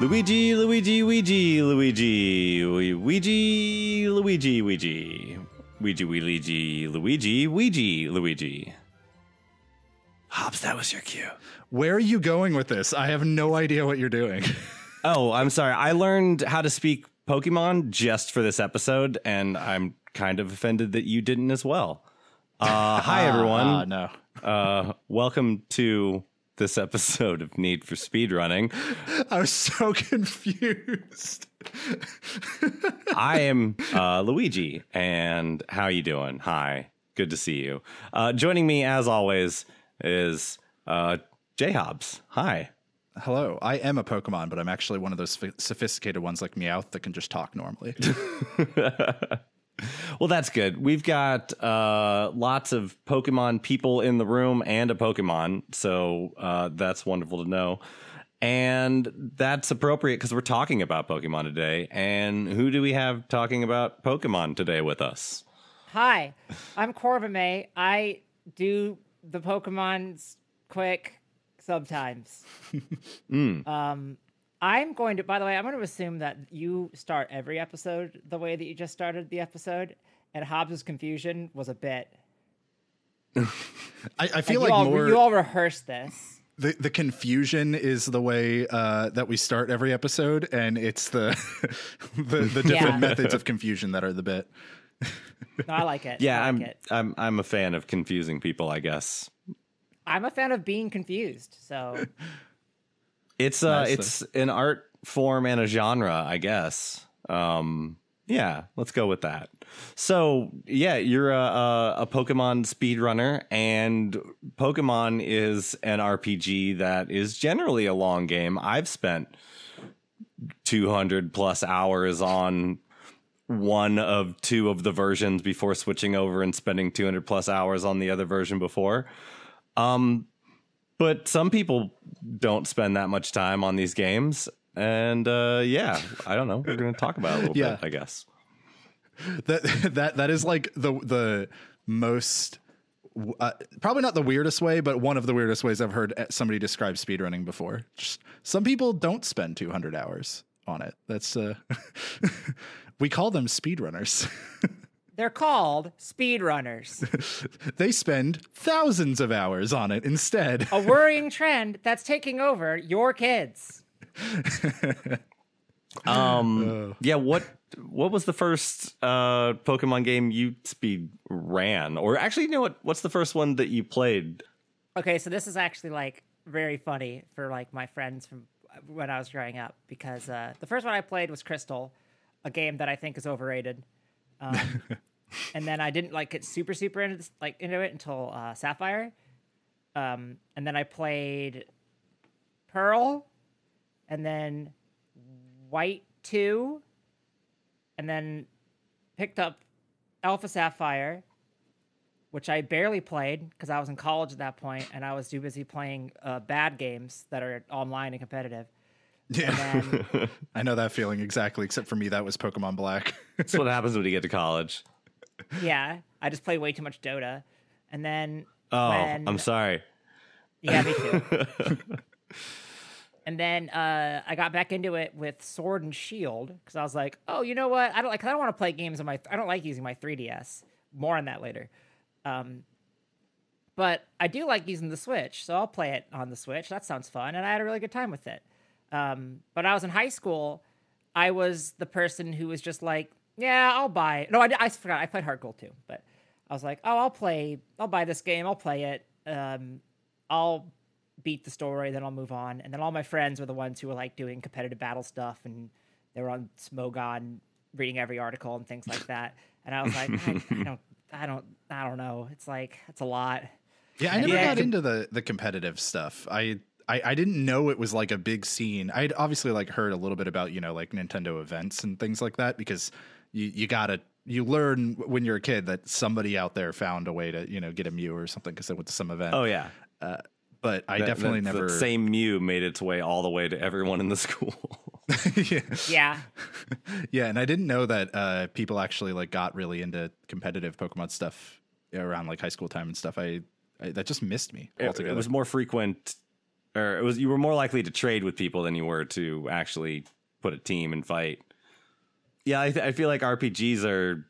Luigi, Luigi, Luigi, Luigi, Luigi, Luigi, Luigi, Luigi, Luigi, Luigi, Luigi, Luigi. Hobbs, that was your cue. Where are you going with this? I have no idea what you're doing. Oh, I'm sorry. I learned how to speak Pokemon just for this episode, and I'm kind of offended that you didn't as well. Uh, hi, everyone. Ah, no. Uh, welcome to this episode of Need for Speed Running. I was so confused. I am uh, Luigi, and how are you doing? Hi, good to see you. Uh, joining me, as always, is uh, J Hobbs. Hi. Hello, I am a Pokemon, but I'm actually one of those soph- sophisticated ones like Meowth that can just talk normally. Well, that's good. We've got uh, lots of Pokemon people in the room and a Pokemon, so uh, that's wonderful to know. And that's appropriate because we're talking about Pokemon today. And who do we have talking about Pokemon today with us? Hi, I'm Corvimae. I do the Pokemon's quick sometimes. Um, I'm going to, by the way, I'm going to assume that you start every episode the way that you just started the episode, and Hobbs's confusion was a bit. I, I feel you, like all, more you all rehearsed this. the, the confusion is the way uh, that we start every episode, and it's the the, the different Yeah. methods of confusion that are the bit. No, I like it. Yeah, I like I'm, it. I'm I'm a fan of confusing people. I guess I'm a fan of being confused. So it's uh Nice, it's an art form and a genre. I guess. Um, yeah, let's go with that. So yeah, you're a, a, a Pokemon speedrunner, and Pokemon is an RPG that is generally a long game. I've spent 200 plus hours on one of two of the versions before switching over and spending 200 plus hours on the other version before. Um, but some people don't spend that much time on these games. And uh, yeah, I don't know. We're going to talk about it a little Yeah. bit, I guess. That that that is like the the most. Uh, probably not the weirdest way, but one of the weirdest ways I've heard somebody describe speedrunning before. Just, some people don't spend 200 hours on it. That's uh, we call them speedrunners. they're called speedrunners. they spend thousands of hours on it instead. a worrying trend that's taking over your kids. Um, yeah. What what was the first uh, Pokemon game you speed ran? Or actually, you know what? What's the first one that you played? Okay, so this is actually like very funny for like my friends from when I was growing up because uh, the first one I played was Crystal, a game that I think is overrated. Um, and then I didn't like get super super into this, like into it until uh, Sapphire. Um, and then I played Pearl, and then White Two, and then picked up Alpha Sapphire, which I barely played because I was in college at that point, and I was too busy playing uh, bad games that are online and competitive. Yeah, then I know that feeling exactly. Except for me, that was Pokemon Black. That's what happens when you get to college. Yeah, I just played way too much Dota, and then Oh, when, I'm sorry. Yeah, me too. and then uh, I got back into it with Sword and Shield because I was like, oh, you know what? I don't like. I don't want to play games on my. I don't like using my 3ds. More on that later. Um, but I do like using the Switch, so I'll play it on the Switch. That sounds fun, and I had a really good time with it. Um, but I was in high school. I was the person who was just like, yeah, I'll buy it. No, I, I forgot. I played Heart Gold too, but I was like, oh, I'll play. I'll buy this game. I'll play it. Um, I'll beat the story, then I'll move on. And then all my friends were the ones who were like doing competitive battle stuff, and they were on Smogon, reading every article and things like that. And I was like, I, I don't, I don't, I don't know. It's like it's a lot. Yeah, I never Yeah. got into the the competitive stuff. I, I I didn't know it was like a big scene. I'd obviously like heard a little bit about you know like Nintendo events and things like that because you you gotta you learn when you're a kid that somebody out there found a way to you know get a Mew or something because they went to some event. Oh yeah. but I That- definitely that- never. that same Mew made its way all the way to everyone in the school. yeah. Yeah, yeah, and I didn't know that uh, people actually like got really into competitive Pokemon stuff around like high school time and stuff. I, I that just missed me It- altogether. It was more frequent or it was you were more likely to trade with people than you were to actually put a team and fight. Yeah, I, th- I feel like RPGs are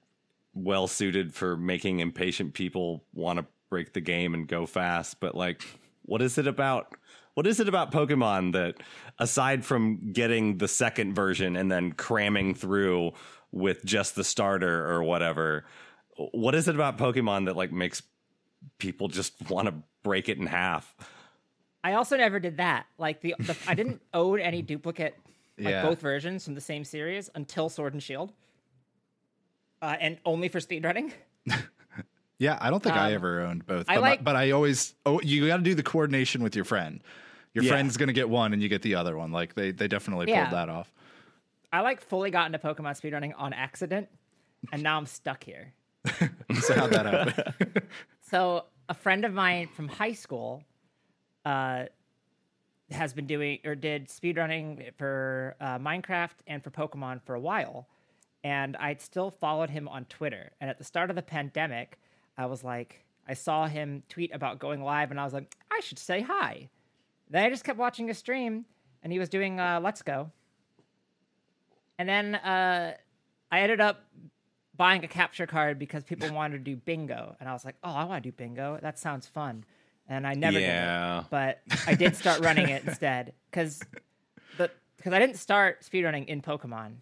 well suited for making impatient people want to break the game and go fast. But like, what is it about? What is it about Pokemon that, aside from getting the second version and then cramming through with just the starter or whatever, what is it about Pokemon that like makes people just want to break it in half? I also never did that. Like the, the I didn't own any duplicate like Yeah. both versions from the same series until Sword and Shield. Uh, and only for speedrunning. Yeah, I don't think I Um, ever owned both. I but, my- like- but I always oh you got to do the coordination with your friend. Your Yeah. friend's gonna get one and you get the other one. Like they they definitely Yeah. pulled that off. I like fully got into Pokemon speedrunning on accident, and now I'm stuck here. So how'd that happen? So a friend of mine from high school uh, has been doing or did speedrunning for uh, Minecraft and for Pokemon for a while, and I'd still followed him on Twitter. And at the start of the pandemic, I was like, I saw him tweet about going live, and I was like, I should say hi. Then I just kept watching his stream, and he was doing uh, Let's Go. And then uh, I ended up buying a capture card because people wanted to do bingo, and I was like, "Oh, I want to do bingo. That sounds fun." And I never Yeah. did it, but I did start running it instead because the because I didn't start speedrunning in Pokemon.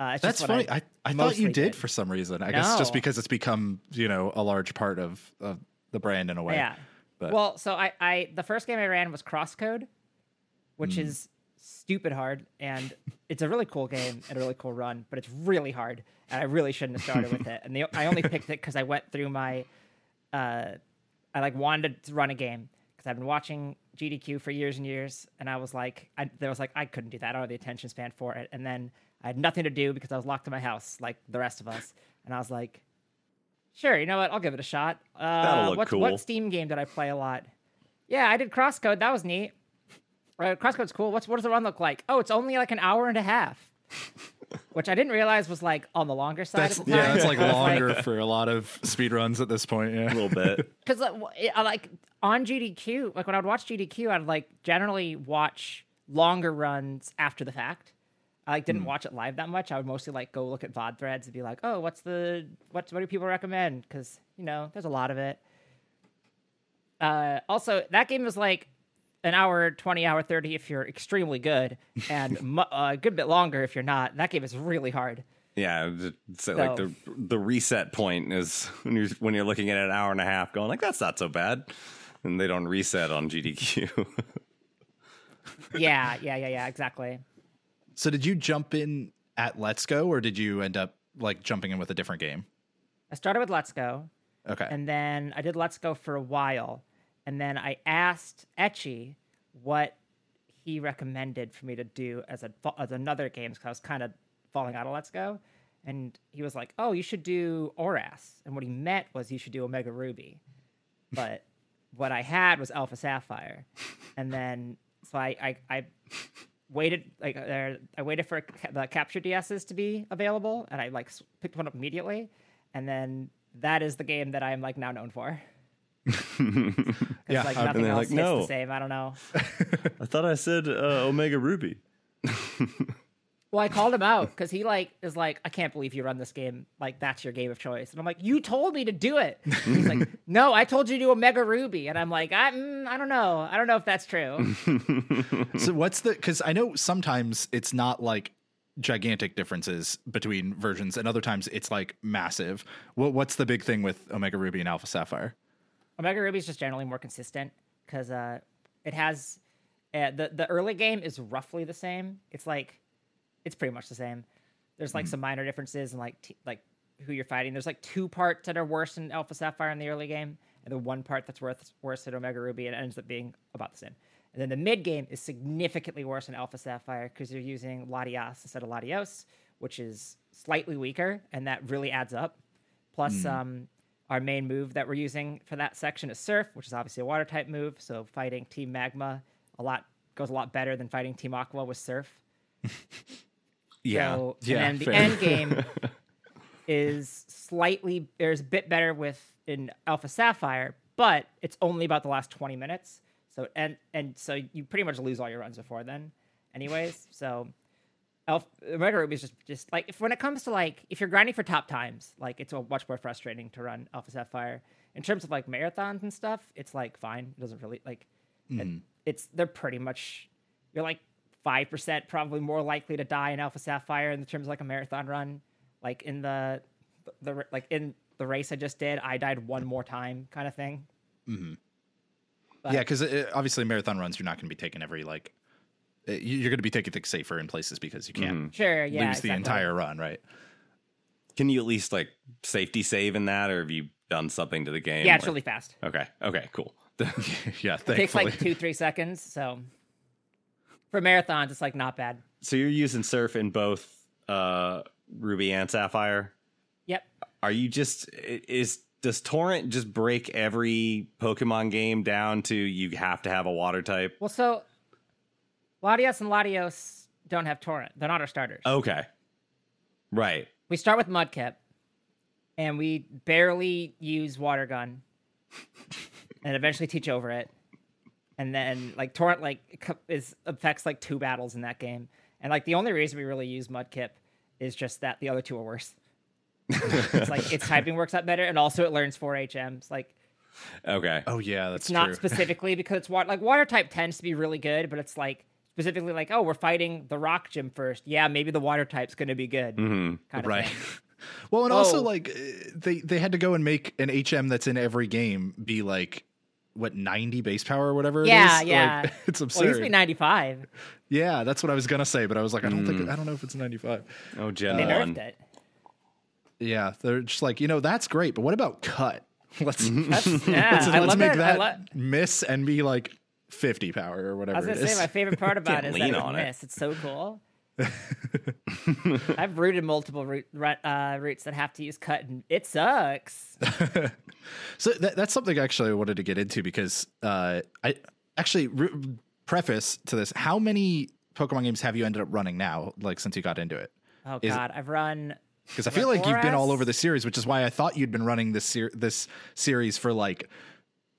Uh, That's funny. I, I thought you did, did. for some reason. I guess just because it's become, you know, a large part of, of the brand in a way. Yeah. But- Well, so I, I the first game I ran was Crosscode, which Hmm. is stupid hard, and it's a really cool game and a really cool run, but it's really hard, and I really shouldn't have started with it. And the, I only picked it because I went through my, uh, I like wanted to run a game because I've been watching GDQ for years and years, and I was like, I there was like I couldn't do that. I don't have the attention span for it, and then I had nothing to do because I was locked in my house like the rest of us, and I was like. Sure, you know what? I'll give it a shot. Uh, That'll look what, cool. what Steam game did I play a lot? Yeah, I did Crosscode. That was neat. Uh, Crosscode's cool. What's what does the run look like? Oh, it's only like an hour and a half, which I didn't realize was like on the longer side. That's at the yeah, time. that's like I was longer for a lot of speed runs at this point. Yeah. A little bit. because like, I like on GDQ, like when I would watch GDQ, I'd like generally watch longer runs after the fact. I like didn't watch it live that much. I would mostly like go look at VOD threads and be like, oh, what's the what's what do people recommend? Because you know, there's a lot of it. Uh, also, that game was like an hour, twenty hour, thirty if you're extremely good, and mu- uh, a good bit longer if you're not. That game is really hard. Yeah, it's like the the reset point is when you're when you're looking at an hour and a half, going like that's not so bad, and they don't reset on GDQ. Yeah, yeah, yeah, yeah, exactly. So did you jump in at Let's Go or did you end up like jumping in with a different game? I started with Let's Go. Okay. and then I did Let's Go for a while, and then I asked Etchy what he recommended for me to do as a as another game because I was kind of falling out of Let's Go, and he was like, "Oh, you should do Oras," and what he meant was you should do Omega Ruby, but what I had was Alpha Sapphire, and then so I I, I waited like uh, I waited for the capture DSs to be available, and I like picked one up immediately, and then that is the game that I'm like now known for. 'Cause, Yeah, like and nothing they're else like, "No." the same. I don't know. I thought I said uh, Omega Ruby. Well, I called him out because he like is like, I can't believe you run this game. Like that's your game of choice, and I'm like, you told me to do it. And he's like, no, I told you to do Omega Ruby, and I'm like, I, mm, I don't know, I don't know if that's true. so what's the because I know sometimes it's not like gigantic differences between versions and other times it's like massive. What what's the big thing with Omega Ruby and Alpha Sapphire? Omega Ruby is just generally more consistent because uh, it has uh, the the early game is roughly the same. It's like it's pretty much the same. There's like some minor differences and like t- like who you're fighting. There's like two parts that are worse in Alpha Sapphire in the early game, and the one part that's worth worse in Omega Ruby, and it ends up being about the same. And then the mid game is significantly worse in Alpha Sapphire because you're using Latias instead of Latios, which is slightly weaker, and that really adds up. Plus, um, our main move that we're using for that section is Surf, which is obviously a water type move. So fighting Team Magma a lot goes a lot better than fighting Team Aqua with Surf. Yeah, So, Yeah, and the fair. end game is slightly there's a bit better with in Alpha Sapphire, but it's only about the last 20 minutes. So and and so you pretty much lose all your runs before then, anyways. so Elf Ruby is just just like if when it comes to like if you're grinding for top times, like it's a much more frustrating to run Alpha Sapphire. In terms of like marathons and stuff, it's like fine. It doesn't really like it- mm. it's they're pretty much you're like five percent probably more likely to die in Alpha Sapphire in terms of like a marathon run. Like in the the like in the race I just did, I died one more time, kind of thing. Mm-hmm. But- yeah, because uh, obviously marathon runs, you're not going to be taking every like. Uh, you- You're going to be taking things safer in places because you can't Sure, yeah, lose the entire run, right? Can you at least like safety save in that, or have you done something to the game? Yeah, it's where- really fast. Okay. Okay. Cool. yeah, It takes like two, three seconds. So for marathons, it's like not bad. so you're using Surf in both uh, Ruby and Sapphire. Yep. Are you just is does Torrent just break every Pokemon game down to you have to have a water type? Well, so Latias and Latios don't have torrent. They're not our starters. Okay. Right. We start with Mudkip, and we barely use Water Gun, and eventually teach over it. And then like torrent like co- is affects like two battles in that game, and like the only reason we really use Mudkip is just that the other two are worse. it's like its typing works out better, and also it learns four HMs. Like Okay. oh yeah, that's it's not true. specifically because it's water. Like water type tends to be really good, but it's like specifically like, oh, we're fighting the rock gym first. Yeah, maybe the water type's going to be good. Mm-hmm. Right. Well, and also Oh. like uh, they they had to go and make an HM that's in every game be like what 90 base power or whatever it Yeah, is. yeah. Like, it's Well, it absurd. used to be 95. yeah, that's what I was gonna say, but I was like, I don't Mm. think I don't know if it's 95. Oh, Gen They one. nerfed it. Yeah, they're just like, you know, that's great, but what about cut? Let's That's, yeah, let's, let's make it. I, that lo- miss and be like 50 power or whatever. I was gonna say my favorite part about it is that on it. miss. It's so cool. I've routed multiple route- uh, routes that have to use cut, and it sucks. So that, that's something actually I wanted to get into because uh, I actually re- preface to this: how many Pokemon games have you ended up running now? Like since you got into it? Oh Is- god, I've run. Because I feel like you've been all over the series, which is why I thought you'd been running this ser- this series for like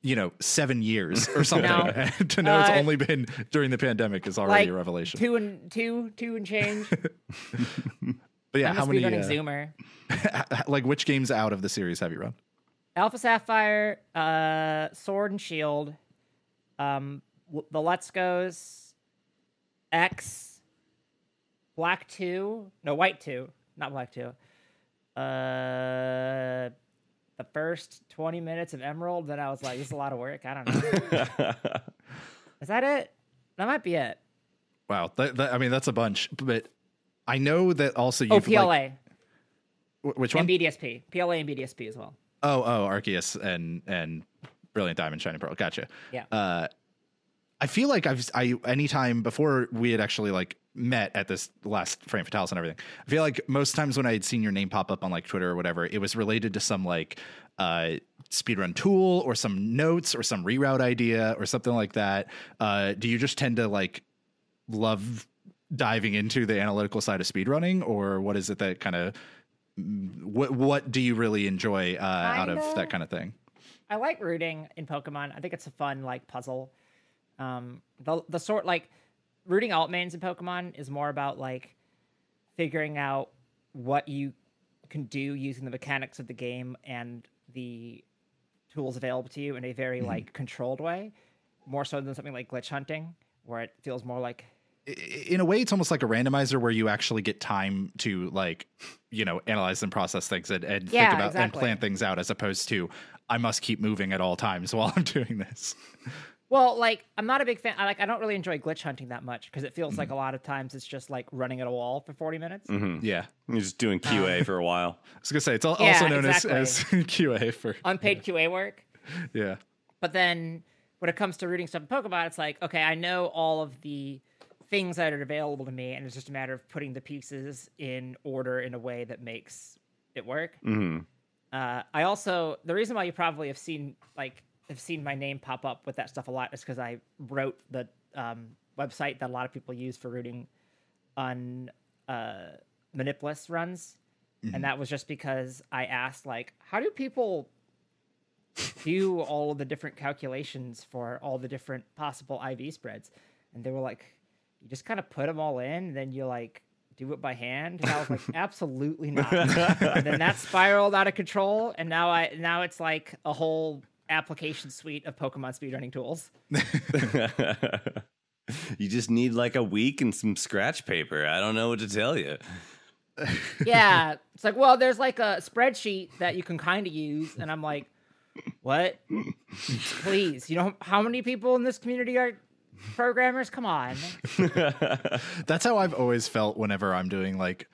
you know seven years or something. No. To know it's Uh, only been during the pandemic is already Like a revelation. two and two, two and change. but yeah, how many? running uh, Zoomer. like which games out of the series have you run? Alpha Sapphire, uh, Sword and Shield, um, w- the Let's Goes, X, Black Two, no White Two, not Black Two. Uh, the first twenty minutes of Emerald, then I was like, "This is a lot of work." I don't know. is that it? That might be it. Wow, that, that, I mean that's a bunch. But I know that also you've Oh, PLA like, which one? and BDSP, PLA and BDSP as well. Oh, oh, Arceus and and Brilliant Diamond, Shining Pearl. Gotcha. Yeah. Uh, I feel like I've I anytime before we had actually like met at this last frame fatales and everything. I feel like most times when I had seen your name pop up on like Twitter or whatever, it was related to some like uh speedrun tool or some notes or some reroute idea or something like that. Uh, do you just tend to like love diving into the analytical side of speedrunning, or what is it that kind of what what do you really enjoy uh, out of that kind of thing? I like routing in Pokemon. I think it's a fun like puzzle. Um, the the sort like routing alt mains in Pokemon is more about like figuring out what you can do using the mechanics of the game and the tools available to you in a very like controlled way, more so than something like glitch hunting, where it feels more like in a way it's almost like a randomizer where you actually get time to like you know analyze and process things and, and Yeah, think about and plan things out as opposed to i must keep moving at all times while i'm doing this Well, like I'm not a big fan. I like I don't really enjoy glitch hunting that much because it feels like a lot of times it's just like running at a wall for 40 minutes. yeah You're just doing QA for a while. i was gonna say it's al- Yeah, also known exactly. as, as qa for Unpaid QA work. yeah But then when it comes to routing stuff in Pokemon, it's like, okay, I know all of the things that are available to me, and it's just a matter of putting the pieces in order in a way that makes it work. hmm Uh, I also the reason why you probably have seen like have seen my name pop up with that stuff a lot is because I wrote the um, website that a lot of people use for routing on uh, manipless runs, and that was just because I asked like, how do people do all of the different calculations for all the different possible IV spreads. And they were like, you just kind of put them all in, then you like do it by hand. And I was like, absolutely not. and then that spiraled out of control, and now I now it's like a whole application suite of Pokemon speedrunning tools. you just need like a week and some scratch paper. I don't know what to tell you. yeah, it's like, well, there's like a spreadsheet that you can kind of use, and I'm like, what? Please, you know how many people in this community are programmers? Come on. That's how I've always felt whenever I'm doing like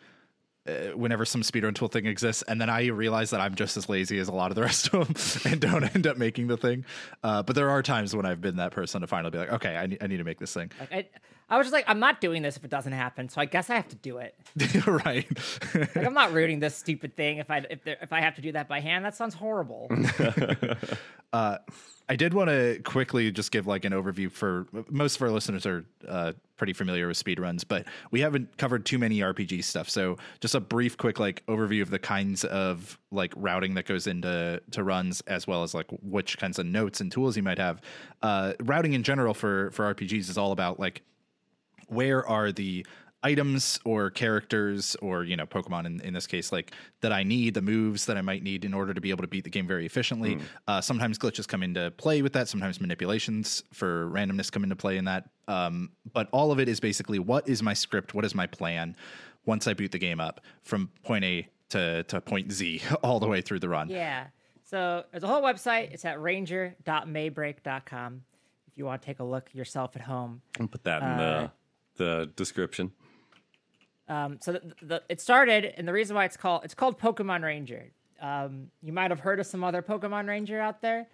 uh, whenever some speedrun tool thing exists, and then I realize that I'm just as lazy as a lot of the rest of them, and don't end up making the thing. Uh, but there are times when I've been that person to finally be like, okay, I need, I need to make this thing. Like I, I was just like, I'm not doing this if it doesn't happen, so I guess I have to do it. right. Like I'm not routing this stupid thing if I if there, if I have to do that by hand. That sounds horrible. uh, I did want to quickly just give like an overview for most of our listeners are uh, pretty familiar with speedruns, but we haven't covered too many RPG stuff. So just a brief, quick like overview of the kinds of like routing that goes into to runs, as well as like which kinds of notes and tools you might have. Uh, routing in general for for RPGs is all about like where are the items or characters or you know pokemon in, in this case like that i need the moves that i might need in order to be able to beat the game very efficiently? Mm. uh, sometimes glitches come into play with that. Sometimes manipulations for randomness come into play in that. Um, but all of it is basically what is my script? What is my plan once i boot the game up from point a to, to point z all the way through the run? Yeah. So there's a whole website. It's at ranger.maybreak.com if you want to take a look yourself at home. I'll put that in uh, the the description um, so the, the, it started, and the reason why it's called it's called Pokemon Ranger. Um, you might have heard of some other Pokemon Ranger out there.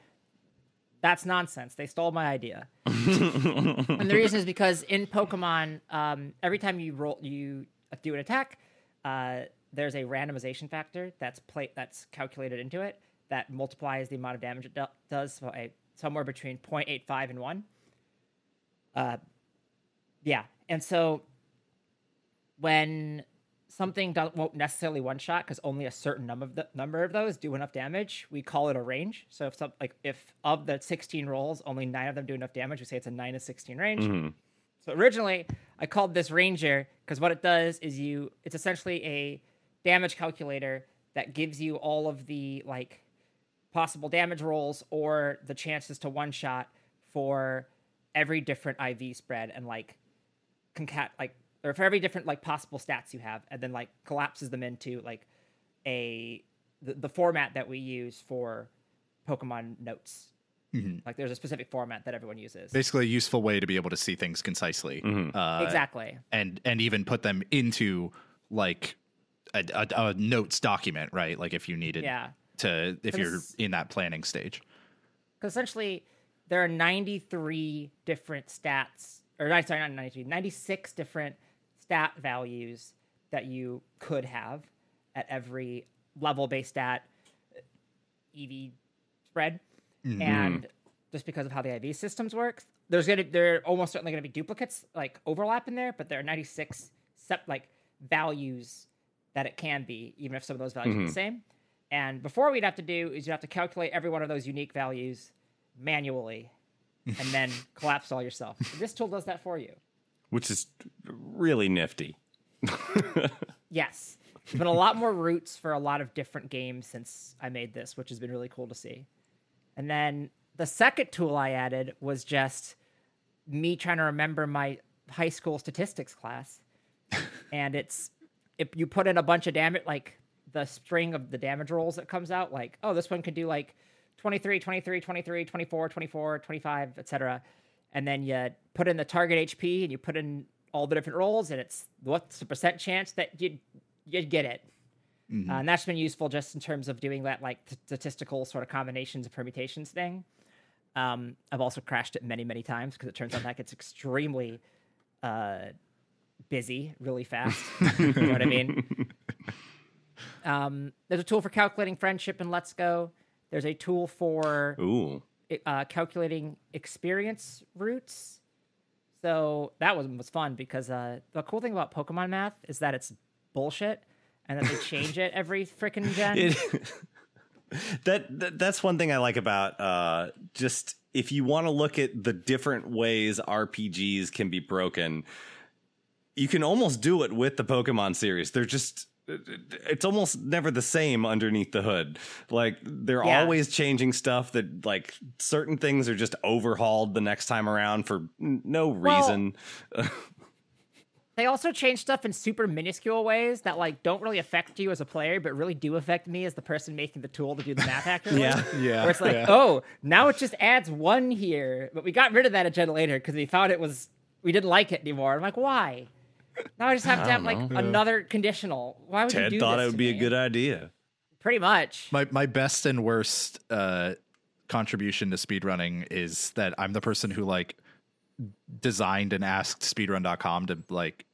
That's nonsense. They stole my idea. and the reason is because in Pokemon, um, every time you roll, you do an attack, uh, there's a randomization factor that's play, that's calculated into it that multiplies the amount of damage it do- does, a, somewhere between 0.85 and one. Uh, yeah, and so when something do- won't necessarily one shot because only a certain number of the number of those do enough damage, we call it a range. So if some like if of the 16 rolls, only nine of them do enough damage, we say it's a nine to 16 range. Mm-hmm. So originally, I called this ranger because what it does is you it's essentially a damage calculator that gives you all of the like possible damage rolls or the chances to one shot for every different IV spread and like concat like or for every different like possible stats you have, and then like collapses them into like a the, the format that we use for Pokemon notes. Mm-hmm. Like there's a specific format that everyone uses. Basically, a useful way to be able to see things concisely. Mm-hmm. Uh, exactly. And and even put them into like a, a, a, notes document, right? Like if you needed yeah. to if you're in that planning stage. Because essentially, there are 93 different stats, or sorry, not 93, 96 different stat values that you could have at every level based stat EV spread. Mm-hmm. And just because of how the IV systems work, there's gonna there are almost certainly gonna be duplicates like overlap in there, but there are 96 sep- like values that it can be, even if some of those values mm-hmm. are the mm-hmm. same. And before we'd have to do is you'd have to calculate every one of those unique values manually and then collapse all yourself. this tool does that for you which is really nifty. yes. There's been a lot more routes for a lot of different games since I made this, which has been really cool to see. And then the second tool I added was just me trying to remember my high school statistics class. and it's if you put in a bunch of damage like the string of the damage rolls that comes out like oh this one could do like 23 23 23 24 24 25 etc and then you put in the target HP and you put in all the different rolls, and it's what's the percent chance that you'd you'd get it. Mm-hmm. Uh, and that's been useful just in terms of doing that like statistical sort of combinations and permutations thing. Um, I've also crashed it many, many times because it turns out that gets extremely uh, busy really fast. you know what I mean? Um, there's a tool for calculating friendship in Let's Go. There's a tool for Ooh uh, calculating experience routes. So that was was fun because uh, the cool thing about Pokemon math is that it's bullshit and that they change it every freaking gen. It, that, that that's one thing I like about uh, just if you want to look at the different ways RPGs can be broken, you can almost do it with the Pokemon series. They're just it's almost never the same underneath the hood. Like they're Yeah. always changing stuff that like certain things are just overhauled the next time around for n- no Well- reason. They also change stuff in super minuscule ways that like don't really affect you as a player, but really do affect me as the person making the tool to do the math accurately. Yeah. Yeah, Where it's like, yeah. oh, now it just adds one here, but we got rid of that a gen later because we found it was we didn't like it anymore. I'm like, why? Now I just have to have like another conditional. Why would you Ted do thought this it would to be a good idea. Pretty much. My my best and worst uh, contribution to speedrunning is that I'm the person who like designed and asked speedrun.com to like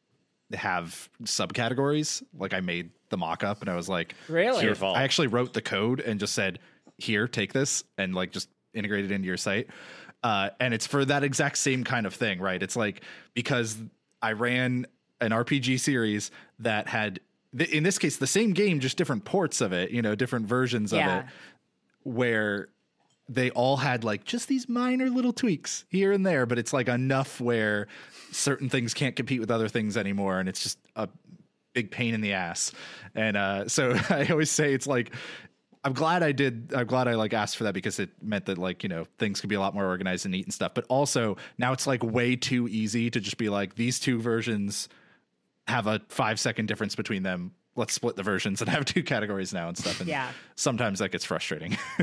have subcategories. Like I made the mock up and I was like, Really? Your fault. I actually wrote the code and just said, "Here, take this," and like just integrate it into your site. Uh, and it's for that exact same kind of thing, right? It's like because I ran an RPG series that had, in this case, the same game, just different ports of it, you know, different versions of it, where they all had like just these minor little tweaks here and there, but it's like enough where certain things can't compete with other things anymore, and it's just a big pain in the ass. And uh, so I always say it's like I'm glad I did. I'm glad I like asked for that because it meant that like you know things could be a lot more organized and neat and stuff. But also now it's like way too easy to just be like these two versions have a five second difference between them. Let's split the versions and have two categories now and stuff. And Yeah. sometimes that gets frustrating.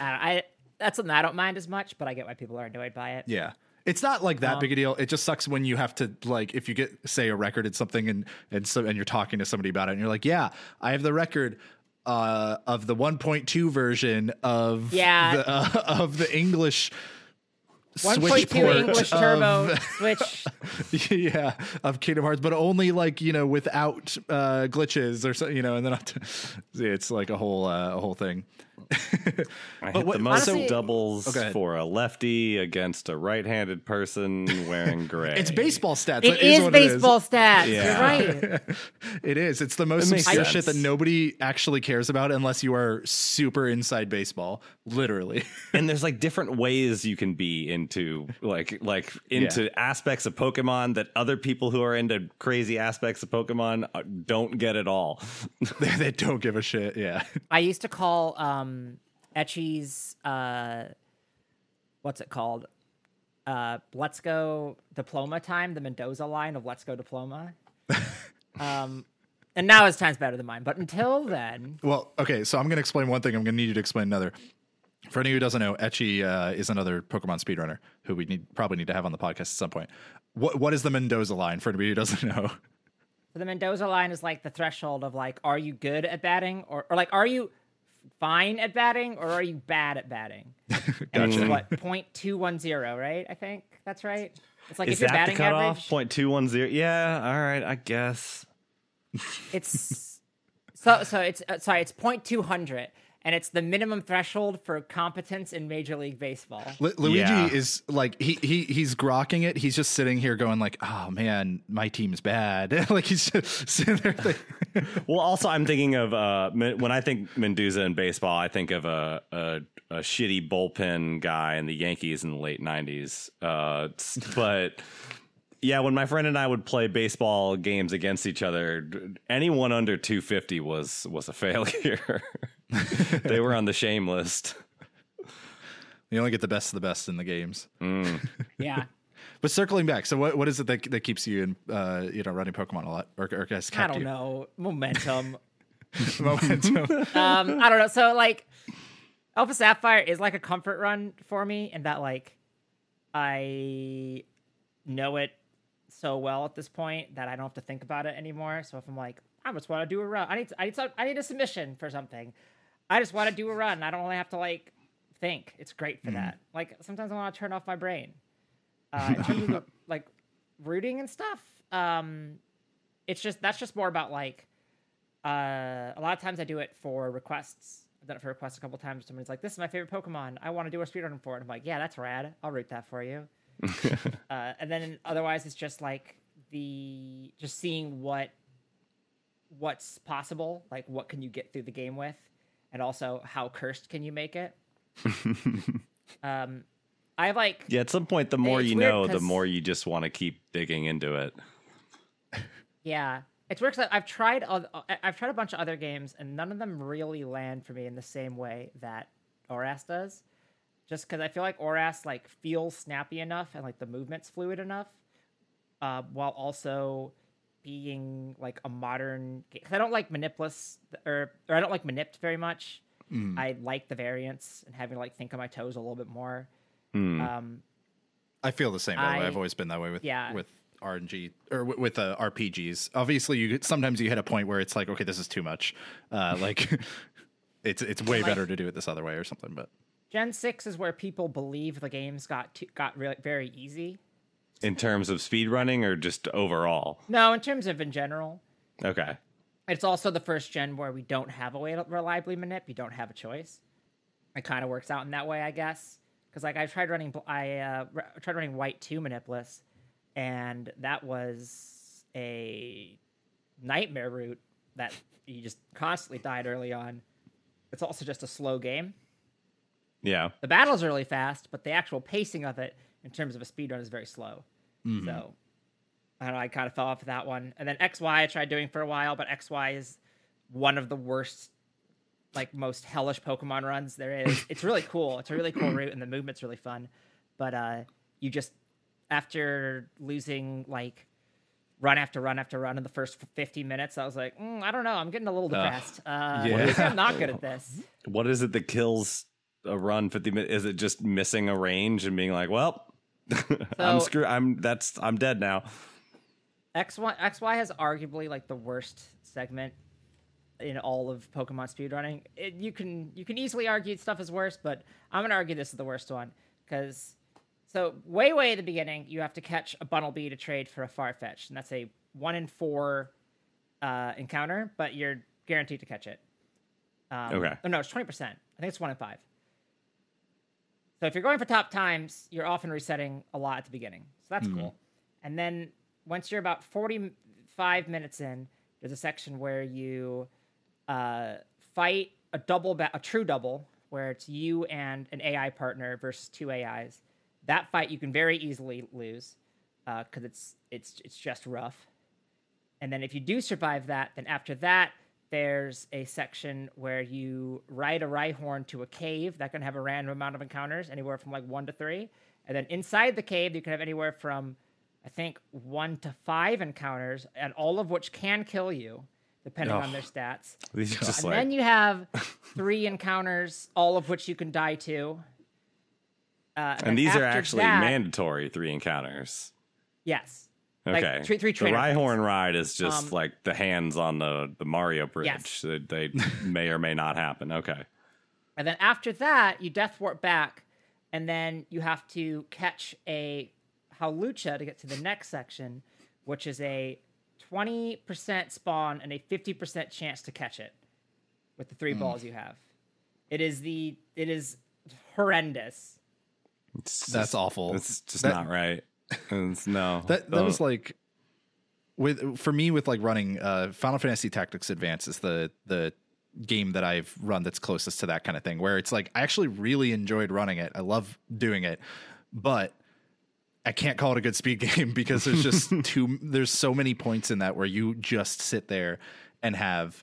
I, I that's something I don't mind as much, but I get why people are annoyed by it. Yeah. It's not like that big a deal. It just sucks when you have to like if you get say a record in something and and so and you're talking to somebody about it and you're like, "Yeah, I have the record uh of the 1.2 version of Yeah. the, uh, of the English One Switch point two port English of- Turbo Switch. yeah, of Kingdom Hearts, but only like you know without uh, glitches or so, you know, and then I'll t- it's like a whole uh, a whole thing. I But hit what- the most honestly- doubles Oh, for a lefty against a right-handed person wearing gray. It's baseball stats. It That is what baseball stats. Yeah. You're right. It is. It's the most makes obscure shit that nobody actually cares about unless you are super inside baseball, literally. and there's like different ways you can be into like like into aspects of Pokemon that other people who are into crazy aspects of Pokemon uh, don't get at all. they, they don't give a shit. Yeah. I used to call um Etchy's uh what's it called? Uh Let's Go Diploma Time, the Mendoza line of Let's Go Diploma. um and now his time's better than mine, but until then, Well, okay. So I'm going to explain one thing. I'm going to need you to explain another. For anyone who doesn't know, Etchy uh, is another Pokemon speedrunner who we need probably need to have on the podcast at some point. What What is the Mendoza line for anybody who doesn't know? So the Mendoza line is like the threshold of like, are you good at batting, or or like, are you fine at batting, or are you bad at batting? And it's what point two one zero, right? I think that's right. It's like Is if your that the batting cutoff? average, Point two one zero. Yeah, all right, I guess. it's so so it's uh, sorry, it's point two hundred, and it's the minimum threshold for competence in Major League Baseball. Lu- Luigi Yeah. is like he he he's grokking it. He's just sitting here going like, "Oh man, my team's bad." like he's just sitting there. Thinking, Well, also I'm thinking of uh, when I think Mendoza in baseball, I think of a, a a shitty bullpen guy in the Yankees in the late '90s. Uh, but yeah, when my friend and I would play baseball games against each other, anyone under 250 was was a failure. they were on the shame list. you only get the best of the best in the games. Yeah, But circling back, so what what is it that that keeps you in uh you know running Pokemon a lot or, or has I don't you? know momentum. Momentum. um, I don't know. So like, Alpha Sapphire is like a comfort run for me, in that like, I know it so well at this point that I don't have to think about it anymore. So if I'm like, I just want to do a run, I need I need some, I need a submission for something. I just want to do a run. I don't really have to like think. It's great for that. Like sometimes I want to turn off my brain. Uh, in terms of like routing and stuff, um, it's just that's just more about like uh, a lot of times I do it for requests. I've done it for requests a couple times. Somebody's like, "This is my favorite Pokemon. I want to do a speedrun for it." I'm like, "Yeah, that's rad. I'll route that for you." uh, and then otherwise, it's just like the just seeing what what's possible. Like, what can you get through the game with? And also how cursed can you make it. um, I like Yeah, at some point, the more you know, the more you just want to keep digging into it. Yeah, it's weird. 'cause I've tried. I've tried a bunch of other games, and none of them really land for me in the same way that Oras does. Just because I feel like Oras like feels snappy enough and like the movements fluid enough, uh, while also being like a modern. I don't like manipless or or I don't like Manipt very much. I like the variants and having to like think on my toes a little bit more. Hmm. Um, I feel the same way. I- I've always been that way with Yeah. with RNG or with, with uh, RPGs. Obviously, you sometimes you hit a point where it's like, okay, this is too much. Uh, like it's it's way Like- better to do it this other way or something. But Gen six is where people believe the games got got really very easy. In terms of speed running or just overall? No, in terms of in general, Okay. it's also the first gen where we don't have a way to reliably manip. You don't have a choice. It kind of works out in that way, I guess. Because like I tried running, I uh, tried running white two manipless, and that was a nightmare route that you just constantly died early on. It's also just a slow game. Yeah. The battles are really fast, but the actual pacing of it in terms of a speedrun is very slow. So I don't know, I kind of fell off of that one. And then XY I tried doing for a while, but XY is one of the worst, like most hellish Pokemon runs there is. It's really cool. It's a really cool route and the movement's really fun. But uh you just after losing like run after run after run in the first 50 minutes, I was like, mm, I don't know, I'm getting a little depressed. uh Yeah. I'm not good at this. What is it that kills a run 50 minutes? Is it just missing a range and being like, well, I'm screwed. I'm that's I'm dead now. XY XY has arguably like the worst segment in all of Pokemon speedrunning. It, you can you can easily argue stuff is worse, but I'm gonna argue this is the worst one because so way way at the beginning you have to catch a Bunnelby to trade for a Farfetch, and that's a one in four uh, encounter, but you're guaranteed to catch it. Um, Okay. Oh, no, it's twenty percent. I think it's one in five. So if you're going for top times, you're often resetting a lot at the beginning. So that's cool. And then once you're about 45 minutes in, there's a section where you uh, fight a double, ba- a true double, where it's you and an AI partner versus two AIs. That fight you can very easily lose because it's it's it's just rough. And then if you do survive that, then after that, there's a section where you ride a Rhyhorn to a cave that can have a random amount of encounters, anywhere from like one to three. And then inside the cave, you can have anywhere from, I think, one to five encounters, and all of which can kill you, depending on Oh. their stats. These are just And like then you have three encounters, all of which you can die to. Uh, and these are actually that- mandatory three encounters. Yes. Like, Okay. three- three the. Rhyhorn ride is just Um, like the hands on the, the Mario bridge. Yes. They, they may or may not happen. Okay. And then after that, you death warp back, and then you have to catch a Hawlucha to get to the next section, which is a 20% spawn and a 50% chance to catch it with the three balls you have. It is the it is horrendous. It's That's just- awful. It's just That- not right. It's, no. that that Don't. was like with for me with like running uh Final Fantasy Tactics Advance is the the game that I've run that's closest to that kind of thing where it's like I actually really enjoyed running it. I love doing it, but I can't call it a good speed game because there's just too there's so many points in that where you just sit there and have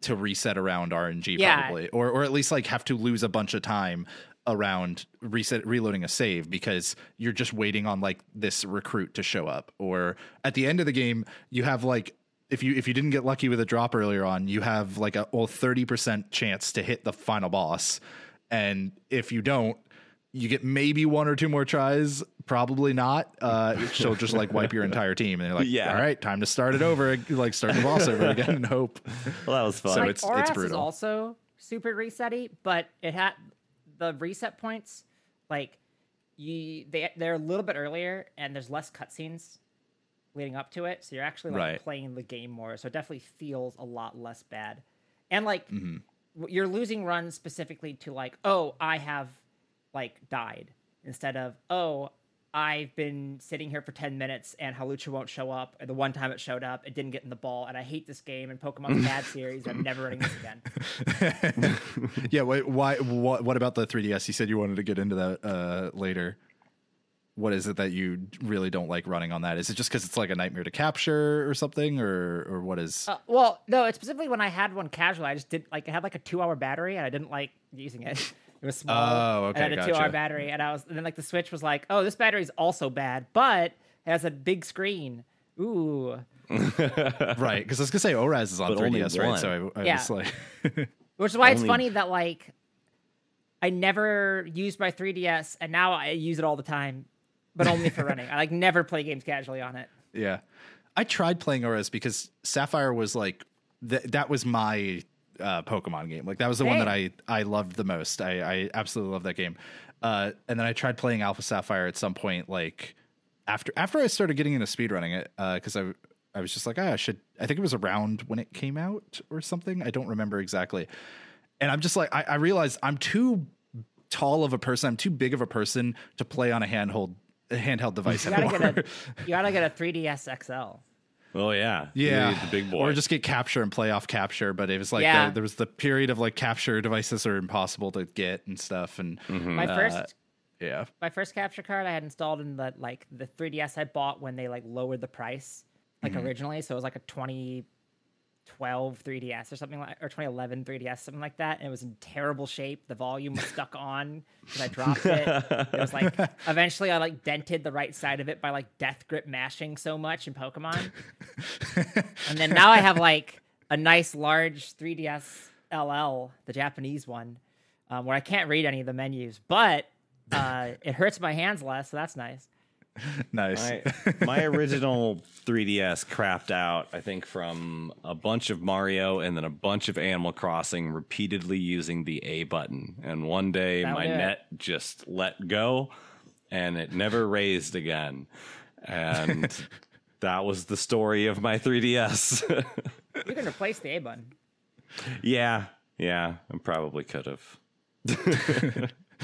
to reset around RNG Yeah. probably or or at least like have to lose a bunch of time around reset reloading a save because you're just waiting on like this recruit to show up or at the end of the game you have like if you if you didn't get lucky with a drop earlier on you have like a well 30% chance to hit the final boss and if you don't you get maybe one or two more tries probably not uh she'll just like wipe your entire team and they're like Yeah. all right time to start it over like start the boss over again and hope well, that was fun. So like it's- Oras is brutal. also super resetty, but it had the reset points like you they they're a little bit earlier and there's less cutscenes leading up to it, so you're actually like Right. playing the game more. So it definitely feels a lot less bad. And like Mm-hmm. you're losing runs specifically to like, oh, I have like died instead of oh, I've been sitting here for 10 minutes and Hawlucha won't show up. And the one time it showed up, it didn't get in the ball. And I hate this game and Pokemon's bad series. I'm never running this again. yeah. Wait. Why? What? What about the 3ds? You said you wanted to get into that uh, later. What is it that you really don't like running on that? Is it just because it's like a nightmare to capture or something, or or what is? Uh, well, no, it's specifically when I had one casual. I just didn't like it had like a two hour battery and I didn't like using it. It was small. Oh, okay, And it had a two hour battery. And I was, and then like the Switch was like, oh, this battery's also bad, but it has a big screen. Ooh. right. Because I was gonna say ORAS is on But 3ds, right? one. So I, I Yeah. was like, Which is why it's funny that like I never used my 3DS and now I use it all the time, but only for running. I like never play games casually on it. Yeah. I tried playing ORAS because Sapphire was like th- that was my uh, Pokemon game. Like that was the one that I I loved the most. I I absolutely love that game. Uh, and then I tried playing Alpha Sapphire at some point, like after after I started getting into speedrunning it, Uh because I I was just like, ah, I should. I think it was around when it came out or something. I don't remember exactly. And I'm just like, I, I realized I'm too tall of a person. I'm too big of a person to play on a handheld a handheld device You gotta anymore. get a you gotta get a 3DS XL. Oh yeah, Yeah, the big boy. or just get capture and play off capture. But it was like Yeah. the, there was the period of like capture devices are impossible to get and stuff. And mm-hmm. My uh, first yeah, my first capture card I had installed in the like the 3DS I bought when they like lowered the price like mm-hmm. originally, so it was like a 2012 3DS or something like or 2011 3DS something like that, and it was in terrible shape. The volume was stuck on because I dropped it. It was like eventually I like dented the right side of it by like death grip mashing so much in Pokemon, and then now I have like a nice large 3DS LL, the Japanese one, um, where I can't read any of the menus, but uh, it hurts my hands less, so that's nice. nice. my, my original 3DS crapped out, I think, from a bunch of Mario and then a bunch of Animal Crossing, repeatedly using the A button. And one day That'll my net just let go and it never raised again. And that was the story of my 3DS. You can replace the A button. yeah, yeah, I probably could have.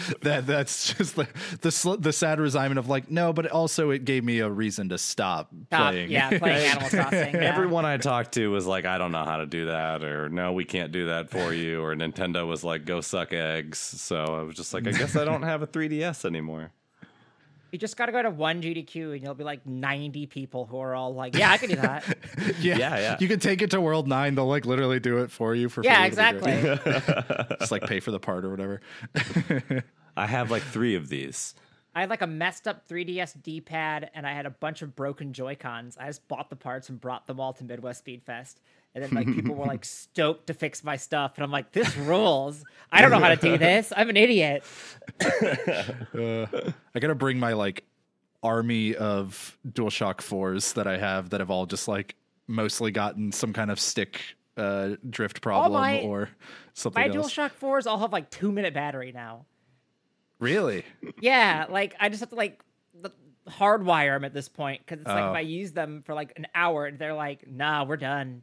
that that's just the the, sl- the sad resignment of like no, but also it gave me a reason to stop Stop, playing. yeah, playing Animal Crossing. yeah. Everyone I talked to was like, I don't know how to do that, or no, we can't do that for you, or Nintendo was like, go suck eggs. So I was just like, I guess I don't have a 3DS anymore. You just got to go to one GDQ and you'll be like 90 people who are all like, yeah, I can do that. yeah, Yeah, yeah. You can take it to World Nine; they'll like literally do it for you for yeah, free. It'll be great. exactly. Just like pay for the part or whatever. I have like three of these. I had like a messed up 3DS D pad and I had a bunch of broken Joy Cons. I just bought the parts and brought them all to Midwest Speed Fest. And then like people were like stoked to fix my stuff. And I'm like, this rules. I don't know how to do this. I'm an idiot. I gotta bring my like army of DualShock fours that I have that have all just like mostly gotten some kind of stick uh, drift problem my- or something like that. My else. DualShock 4s all have like two minute battery now. really? Yeah, like I just have to like hardwire them at this point because it's like Oh. if I use them for like an hour, they're like, nah, we're done.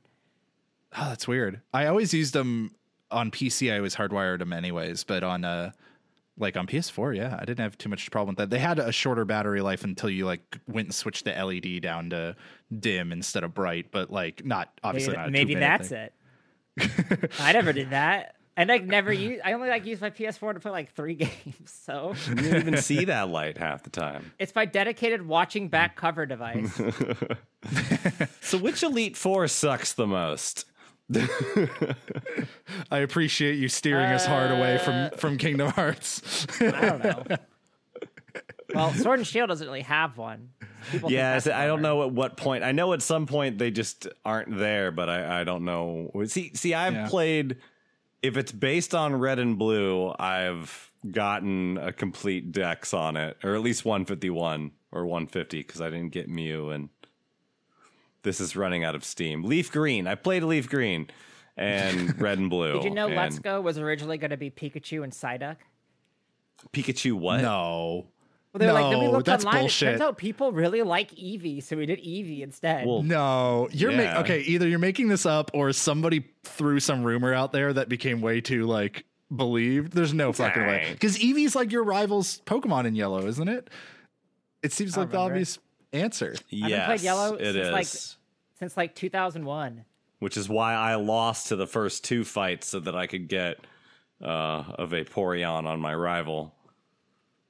Oh, that's weird. I always used them on PC. I always hardwired them anyways, but on uh like on PS4, yeah, I didn't have too much problem with that. They had a shorter battery life until you like went and switched the LED down to dim instead of bright, but like not obviously Maybe, not a maybe that's thing. it. I never did that. And like never use. I only like use my PS4 to play like three games. So You didn't even see that light half the time. it's my dedicated watching back cover device. So which Elite Four sucks the most? I appreciate you steering us hard away from uh. from Kingdom Hearts. I don't know. Well, Sword and Shield doesn't really have one. People Yeah, so I don't know at what point. I know at some point they just aren't there, but I, I don't know. See, see, I've Yeah. played. If it's based on Red and Blue, I've gotten a complete dex on it, or at least 151 or 150 because I didn't get Mew, and this is running out of steam. Leaf Green, I played Leaf Green and Red and Blue. Did you know and Let's Go was originally going to be Pikachu and Psyduck? Pikachu? What? no. Well, they were like, then we No, looked that's online. It bullshit. turns out people really like Eevee, so we did Eevee instead. Well, No, you're ma- okay. Either you're making this up, or somebody threw some rumor out there that became way too like believed. There's no fucking way because Eevee's like your rival's Pokemon in Yellow, isn't it? It seems like the remember. obvious answer. yes, haven't played Yellow it since, like- Since like 2001. Which is why I lost to the first two fights so that I could get uh, a Vaporeon on my rival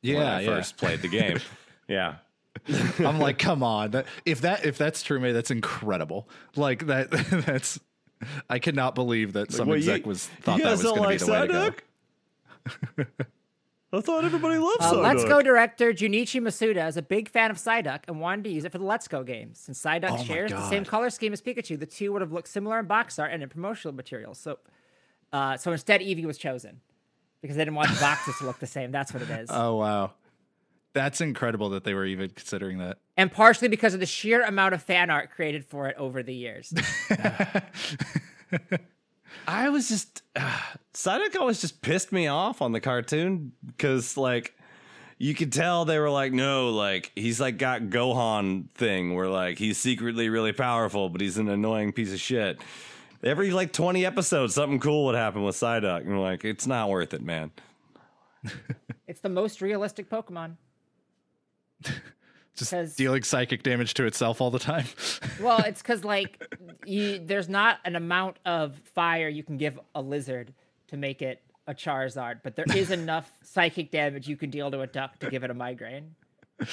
when Yeah, I yeah. first played the game. yeah. I'm like, come on. That, if that if that's true, May, that's incredible. Like that that's I cannot believe that some Well, exec you- was thought that was don't going to be like the way to go. I thought everybody loved Uh, Psyduck. Let's Go director Junichi Masuda is a big fan of Psyduck and wanted to use it for the Let's Go games. Since Psyduck Oh shares the same color scheme as Pikachu, the two would have looked similar in box art and in promotional materials. So, uh, so instead, Eevee was chosen because they didn't want the boxes to look the same. That's what it is. Oh wow. That's incredible that they were even considering that. and partially because of the sheer amount of fan art created for it over the years. I was just uh, Psyduck always just pissed me off on the cartoon because like you could tell they were like, no, like he's like got Gohan thing where like he's secretly really powerful, but he's an annoying piece of shit. Every like twenty episodes, something cool would happen with Psyduck, and like, it's not worth it, man. it's the most realistic Pokemon. Just dealing psychic damage to itself all the time. Well, it's because like you, there's not an amount of fire you can give a lizard to make it a Charizard, but there is enough psychic damage you can deal to a duck to give it a migraine.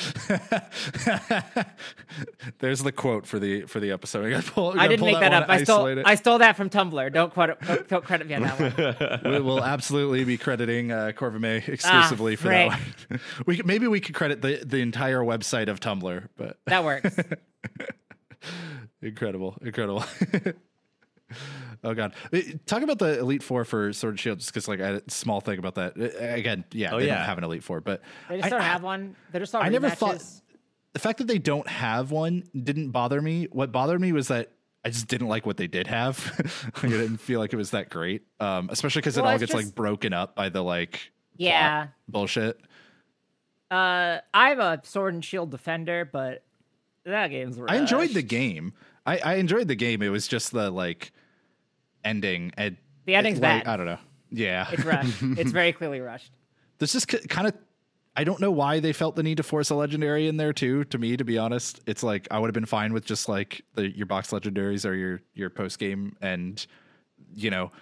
There's the quote for the for the episode. I, pull, I didn't make that one, up. I stole it. I stole that from Tumblr. Don't quote don't credit me on that one. we will absolutely be crediting uh, Corvimae exclusively for that Ah, one. we maybe we could credit the the entire website of Tumblr, but That works. incredible, incredible. Oh god, Uh, talk about the Elite Four for Sword and Shield, just because like a small thing about that. Uh, Again, yeah, Oh, they yeah. don't have an Elite Four, but They just I- don't I- have one. They're just all I never rematches. thought the fact that they don't have one didn't bother me. What bothered me was that I just didn't like what they did have. I didn't feel like it was that great, um, especially because it all gets just- like broken up by the like Yeah. bullshit. Uh, I'm a Sword and Shield defender, but that game's. I enjoyed the game. I, I enjoyed the game. It was just the like ending. And The ending's like, bad. I don't know. Yeah, It's rushed. it's very clearly rushed. there's just kind of. I don't know why they felt the need to force a legendary in there too. To me, to be honest, it's like I would have been fine with just like the your box legendaries or your your post game, and you know,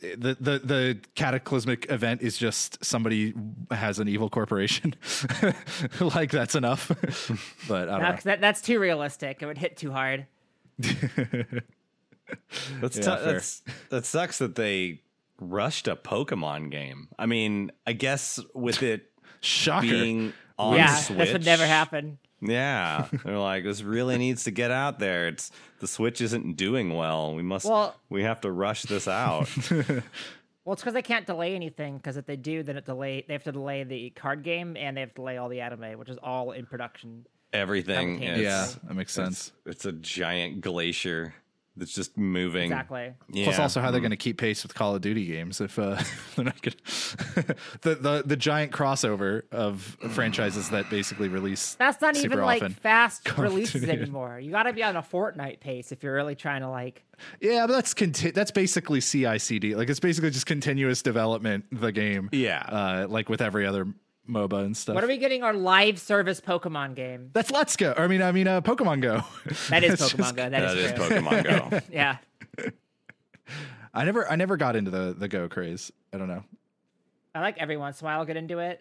the the the cataclysmic event is just somebody has an evil corporation. like that's enough. but I don't Now, know. that, that's too realistic. It would hit too hard. That's, Yeah, tou- fair. that's that sucks that they rushed a Pokemon game. I mean, I guess with it Shocker. being on yeah, Switch, this would never happen. Yeah, they're like, this really needs to get out there. It's the Switch isn't doing well. We must, Well- we have to rush this out. Well, it's because they can't delay anything. Because if they do, then it delay. They have to delay the card game and they have to delay all the anime, which is all in production. Everything, is, yeah, that makes sense. it's a giant glacier that's just moving. Exactly. Yeah. Plus, also how they're going to keep pace with Call of Duty games if uh, they're not going the the the giant crossover of franchises that basically release. That's not super even like fast Call releases anymore. You got to be on a Fortnite pace if you're really trying to like. Yeah, but that's conti- that's basically CI/CD. Like it's basically just continuous development. The game, Yeah. uh, like with every other MOBA and stuff. What are we getting our live service Pokemon game? That's Let's Go. I mean, I mean, uh, Pokemon Go. That is Pokemon just- Go. that that is, is. Pokemon Go. Yeah. I never, I never got into the the Go craze. I don't know. I like every once in a while I'll get into it,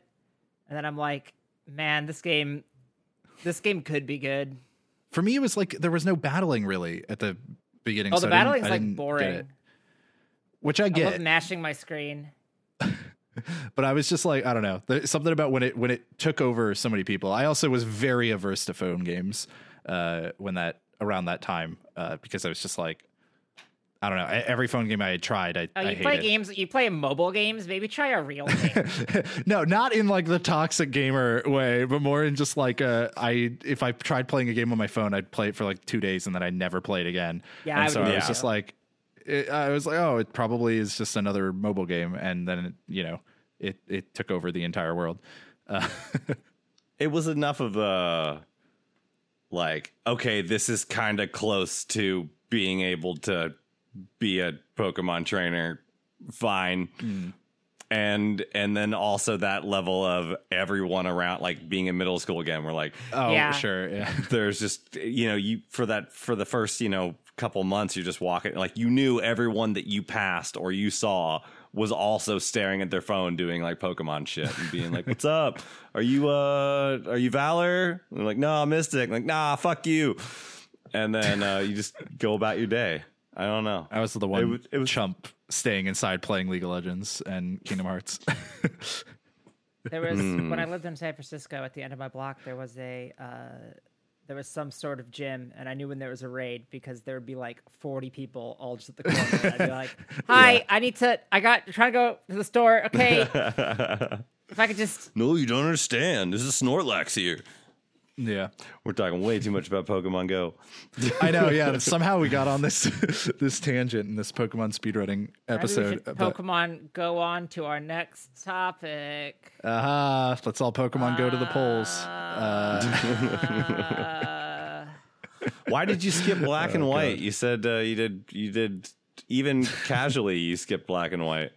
and then I'm like, man, this game, this game could be good. For me, it was like there was no battling really at the beginning. Oh, so the I didn't- battling's like didn't boring. which I I get. love mashing my screen. but I was just like, I don't know, There's something about when it when it took over so many people. I also was very averse to phone games uh, when that around that time uh, because I was just like, I don't know, e- every phone game I had tried, I, Oh, I you play games. You play mobile games. Maybe try a real game. no, not in like the toxic gamer way, but more in just like uh, I if I tried playing a game on my phone, I'd play it for like two days and then I'd never play it again. Yeah, and I so I was too. just like, it, I was like, oh, it probably is just another mobile game, and then it, you know, it it took over the entire world. Uh, it was enough of a like okay this is kind of close to being able to be a pokemon trainer fine and and then also that level of everyone around like being in middle school again. We're like, Oh, Yeah. sure. Yeah. there's just you know you for that for the first you know couple months you're just walking like you knew everyone that you passed or you saw was also staring at their phone doing like pokemon shit and being like what's up are you uh are you valor and they're like no mystic like nah fuck you and then uh you just go about your day i don't know I was the one was- it was- chump staying inside playing League of Legends and Kingdom Hearts. There was Hmm. when I lived in San Francisco. At the end of my block, there was a uh, there was some sort of gym, and I knew when there was a raid because there would be like forty people all just at the corner. and I'd be like, "Hi, I need to. I got trying to go to the store. Okay, if I could just no you don't understand There's a snorlax here yeah. we're talking way too much about pokemon go I know, yeah. Somehow we got on this this tangent in this Pokemon speedrunning maybe we episode. should but- Pokemon go on to our next topic. Aha, let's all Pokemon go to the polls. Uh, Why did you skip black and Oh, white? God. You said uh, you did. You did even casually. You skipped black and white.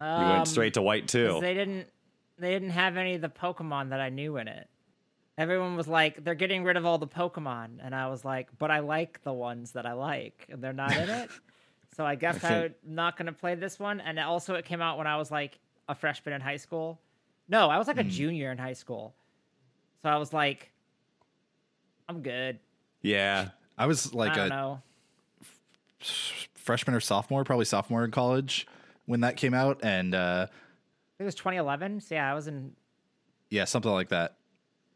You um, went straight to white too. They didn't. They didn't have any of the Pokemon that I knew in it. Everyone was like, "They're getting rid of all the Pokemon," and I was like, "But I like the ones that I like, and they're not in it." so I guess I'm not going to play this one. And also, it came out when I was like a freshman in high school. No, I was like a junior in high school. So I was like, "I'm good." yeah, I was like I don't a know. freshman or sophomore, probably sophomore in college when that came out, and uh, It was 2011. So yeah, I was in. yeah, something like that.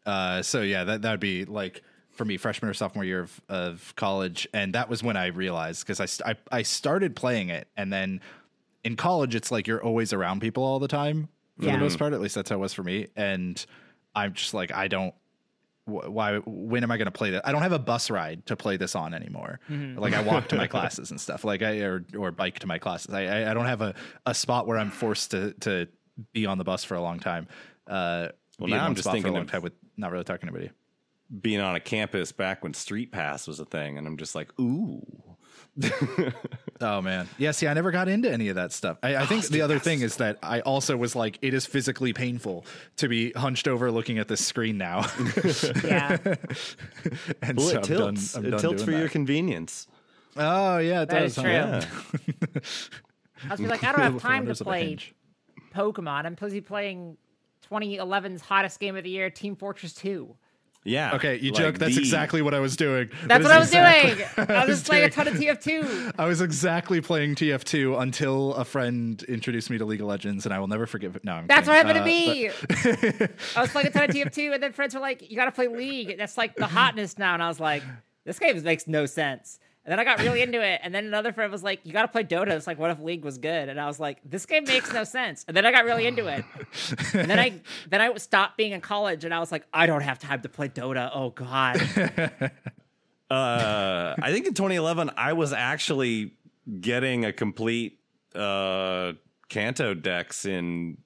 Uh, so yeah, that that would be like for me freshman or sophomore year of, of college, and that was when I realized because I, I I started playing it, and then in college it's like you're always around people all the time for Yeah. the most part. At least that's how it was for me, and I'm just like I don't. Why? When am I going to play that? I don't have a bus ride to play this on anymore. Like I walk to my classes and stuff. Like I or or bike to my classes. I I, I don't have a, a spot where I'm forced to to be on the bus for a long time. Uh, Well, now I'm just spot for a thinking of- with not really talking to anybody. being on a campus back when Street Pass was a thing, and I'm just like, ooh. Oh man, yeah. See, I never got into any of that stuff. I, I think ah, the other thing is that I also was like, it is physically painful to be hunched over looking at this screen now, Yeah. and Well, so it tilts. done. It done tilts for doing your convenience. Oh yeah, it That does. is huh? true. Yeah. I was like, I don't have time to wonders of a play. Pokemon. I'm busy playing 2011's hottest game of the year, Team Fortress 2. yeah. Okay, you Like joke. That's the- exactly what I was doing. That's That what is I was exactly- doing. I was just playing a ton of TF2. I was exactly playing TF2 until a friend introduced me to League of Legends, and I will never forgive it. No, I'm That's what kidding. happened to Uh, me. I was playing a ton of TF2, and then friends were like, "You got to play League. That's like the hotness now." And I was like, "This game makes no sense." And then I got really into it, and then another friend was like, "You got to play Dota." It's like, what if League was good? And I was like, "This game makes no sense." And then I got really into it, and then I then I stopped being in college, and I was like, "I don't have time to play Dota." Oh God. Uh, I think in 2011, I was actually getting a complete uh, Kanto dex in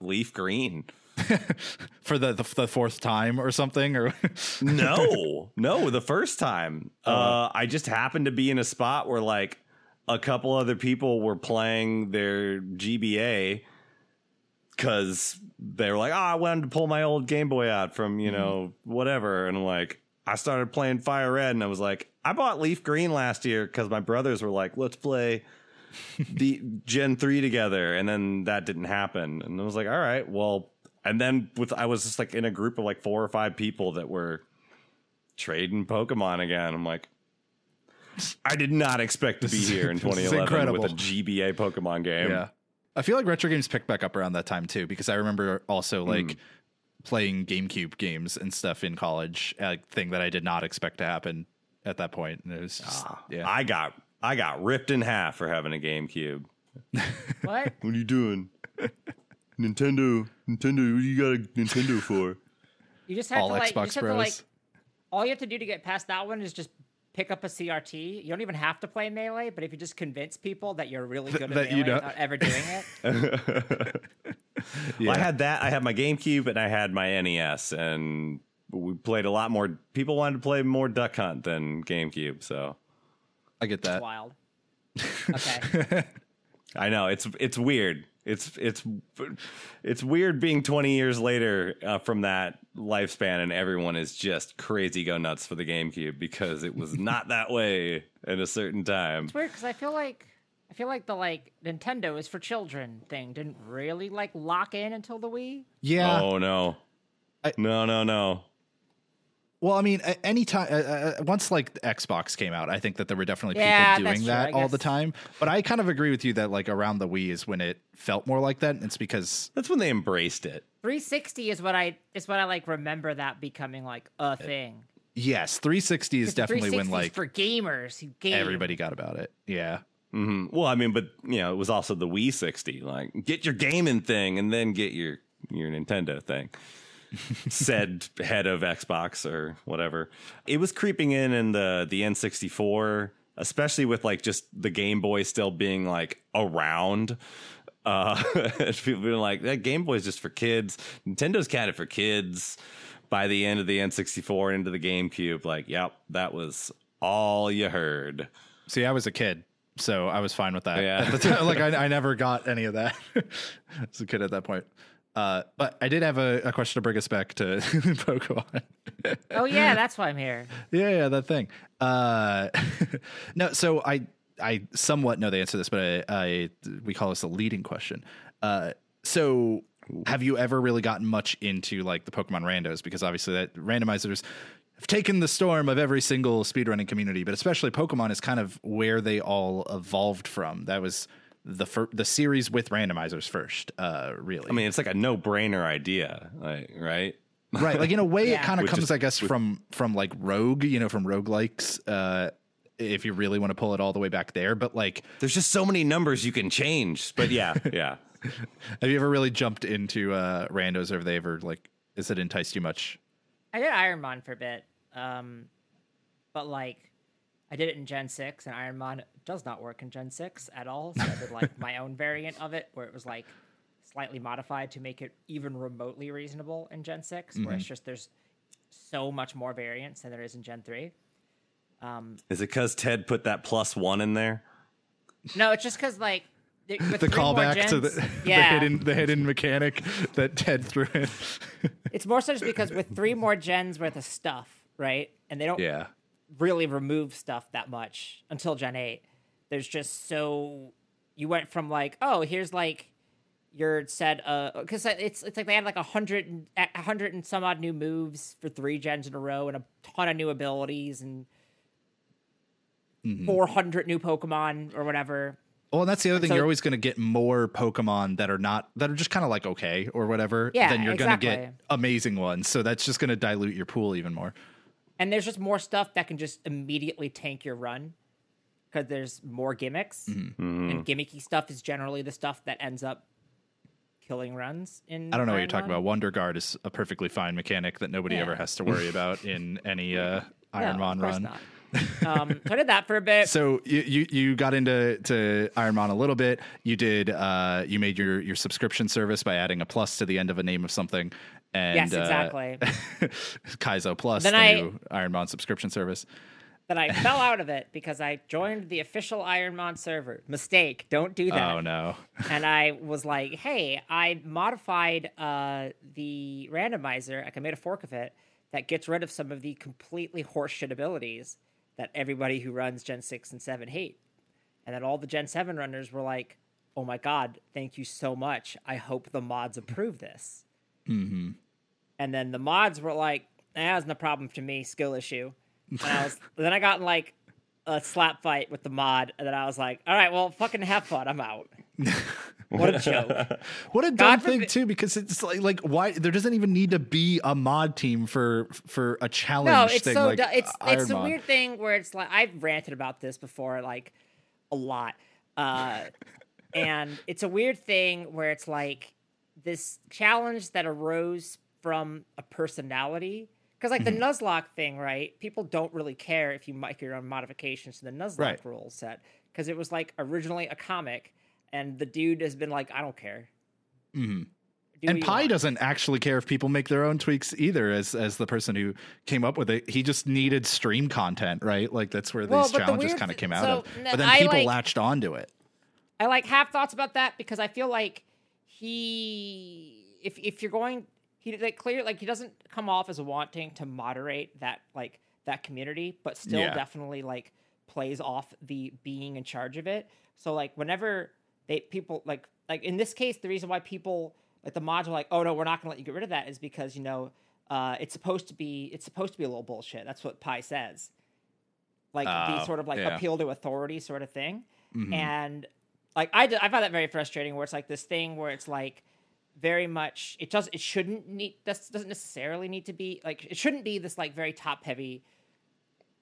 Leaf Green. for the, the the fourth time or something, or No, no, the first time. Oh, Uh, I just happened to be in a spot where like a couple other people were playing their GBA because they were like, oh, I wanted to pull my old Game Boy out from, you know, whatever. And I'm like, I started playing Fire Red and I was like, I bought Leaf Green last year because my brothers were like, let's play the Gen 3 together. And then that didn't happen. And I was like, all right, well, and then with I was just like in a group of like four or five people that were trading Pokemon again. I'm like, I did not expect to be here in 2011 with a GBA Pokemon game. Yeah. I feel like retro games picked back up around that time too, because I remember also hmm. like playing GameCube games and stuff in college, a thing that I did not expect to happen at that point. And it was just, ah, yeah. I got I got ripped in half for having a GameCube. what? What are you doing? Nintendo, Nintendo, what do you got a Nintendo for? You just have All to like. you Xbox just have to Bros. like. All you have to do to get past that one is just pick up a CRT. You don't even have to play melee, but if you just convince people that you're really good at that melee you know- without ever doing it, Well, I had that. I had my GameCube and I had my NES, and we played a lot more. People wanted to play more Duck Hunt than GameCube, so I get it's that. wild. Okay. I know it's it's weird. It's it's it's weird being 20 years later uh, from that lifespan, and everyone is just crazy go nuts for the GameCube because it was not that way at a certain time. It's weird because I feel like I feel like the like Nintendo is for children thing didn't really like lock in until the Wii. Yeah. Oh no, I- no, no, no. Well, I mean, a- anytime uh, uh, once like Xbox came out, I think that there were definitely people that's doing true, that I all the time. But I kind of agree with you that like around the Wii is when it felt more like that. And it's because That's when they embraced it. 360 is what I is what I like remember that becoming like a thing. yes, 360 is definitely when like for gamers who game. everybody got about it. Yeah. hmm Well, I mean, but you know, it was also the Wii 60. Like, get your gaming thing and then get your your Nintendo thing. Said head of Xbox or whatever. It was creeping in in the the N64, especially with like just the Game Boy still being like around. Uh, people being like, that Game Boy is just for kids. Nintendo's got it for kids. By the end of the N64 and into the GameCube, like, yep, that was all you heard. See, I was a kid, so I was fine with that. Yeah. At the time, like I, I never got any of that as a kid at that point. Uh, but I did have a, a question to bring us back to Pokemon. Oh yeah, that's why I'm here. yeah, yeah, that thing. Uh, no, so I I somewhat know the answer to this, but I, I we call this a leading question. Uh, so have you ever really gotten much into like the Pokemon randos? Because obviously that randomizers have taken the storm of every single speedrunning community, but especially Pokemon is kind of where they all evolved from. That was the fir- the series with randomizers first, uh, really. I mean, it's like a no brainer idea, like, right? right like in a way it kind of comes is- i guess from from like rogue you know from roguelikes uh if you really want to pull it all the way back there but like There's just so many numbers you can change. But yeah, yeah. have you ever really jumped into uh randos or have they ever like has it enticed you much I did Ironmon for a bit, um, but like I did it in Gen six, and Ironmon does not work in Gen six at all. So I did like my own variant of it, where it was like slightly modified to make it even remotely reasonable in Gen 6 where it's just there's so much more variance than there is in Gen three. Um, Is it because Ted put that plus one in there? no, it's just because like the, the callback to the, gens- the hidden the hidden mechanic that ted threw in it's more so just because with three more gens worth of stuff, right? And they don't yeah really remove stuff that much until Gen 8. There's just so you went from like, oh, here's like your set uh because it's it's like they had like a hundred and a hundred and some odd new moves for three gens in a row and a ton of new abilities and Mm-hmm. 400 new Pokemon or whatever. Well, and that's the other thing. so- you're always going to get more Pokemon that are not that are just kind of like okay or whatever. Yeah, Then you're going to get amazing ones. So that's just going to dilute your pool even more. And there's just more stuff that can just immediately tank your run because there's more gimmicks. Mm-hmm. And gimmicky stuff is generally the stuff that ends up killing runs in I don't know what you're talking Man. about. Wonder Guard is a perfectly fine mechanic that nobody Yeah. ever has to worry about in any uh, Iron No, Man run. not. um, so I did that for a bit. So you, you you got into to Ironmon a little bit. You did uh, you made your your subscription service by adding a plus to the end of a name of something. And yes, uh, exactly. Kaizo Plus, Then the I- new subscription service. but I fell out of it because I joined the official Ironmon server. Mistake. Don't do that. Oh no. and I was like, "Hey, I modified uh, the randomizer. Like I made a fork of it that gets rid of some of the completely horseshit abilities that everybody who runs Gen six and seven hate." And then all the Gen seven runners were like, "Oh my god, thank you so much. I hope the mods approve this." Mm-hmm. And then the mods were like, "That wasn't a problem to me. Skill issue." And I was then I got in like a slap fight with the mod, and then I was like, "All right, well, fucking have fun. I'm out." what a joke! What a dumb God thing too, because it's like like why there doesn't even need to be a mod team for for a challenge No, it's thing so like du- it's it's a Ironmon. weird thing where it's like I've ranted about this before, like a lot, uh, and it's a weird thing where it's like this challenge that arose from a personality. Because like Mm-hmm. the Nuzlocke thing, right? People don't really care if you make your own modifications to the Nuzlocke Right. rule set because it was like originally a comic, and the dude has been like, I don't care. Mhm. Do And Pie doesn't actually care if people make their own tweaks either. As as the person who came up with it, he just needed stream content, right? Like that's where Well, these the challenges weird kind of came out of. But then I, people like- latched onto it. I like have thoughts about that because I feel like he if if you're going he like clear like he doesn't come off as wanting to moderate that like that community, but still Yeah. definitely like plays off the being in charge of it. So like whenever they people like like in this case, the reason why people like the mods are like, oh no, we're not gonna let you get rid of that is because you know uh, it's supposed to be it's supposed to be a little bullshit. That's what Pie says. Like the Oh, sort of like yeah. appeal to authority sort of thing, Mhm. and like I, d- I find that very frustrating. Where it's like this thing where it's like very much it does it shouldn't need this doesn't necessarily need to be like it shouldn't be this like very top heavy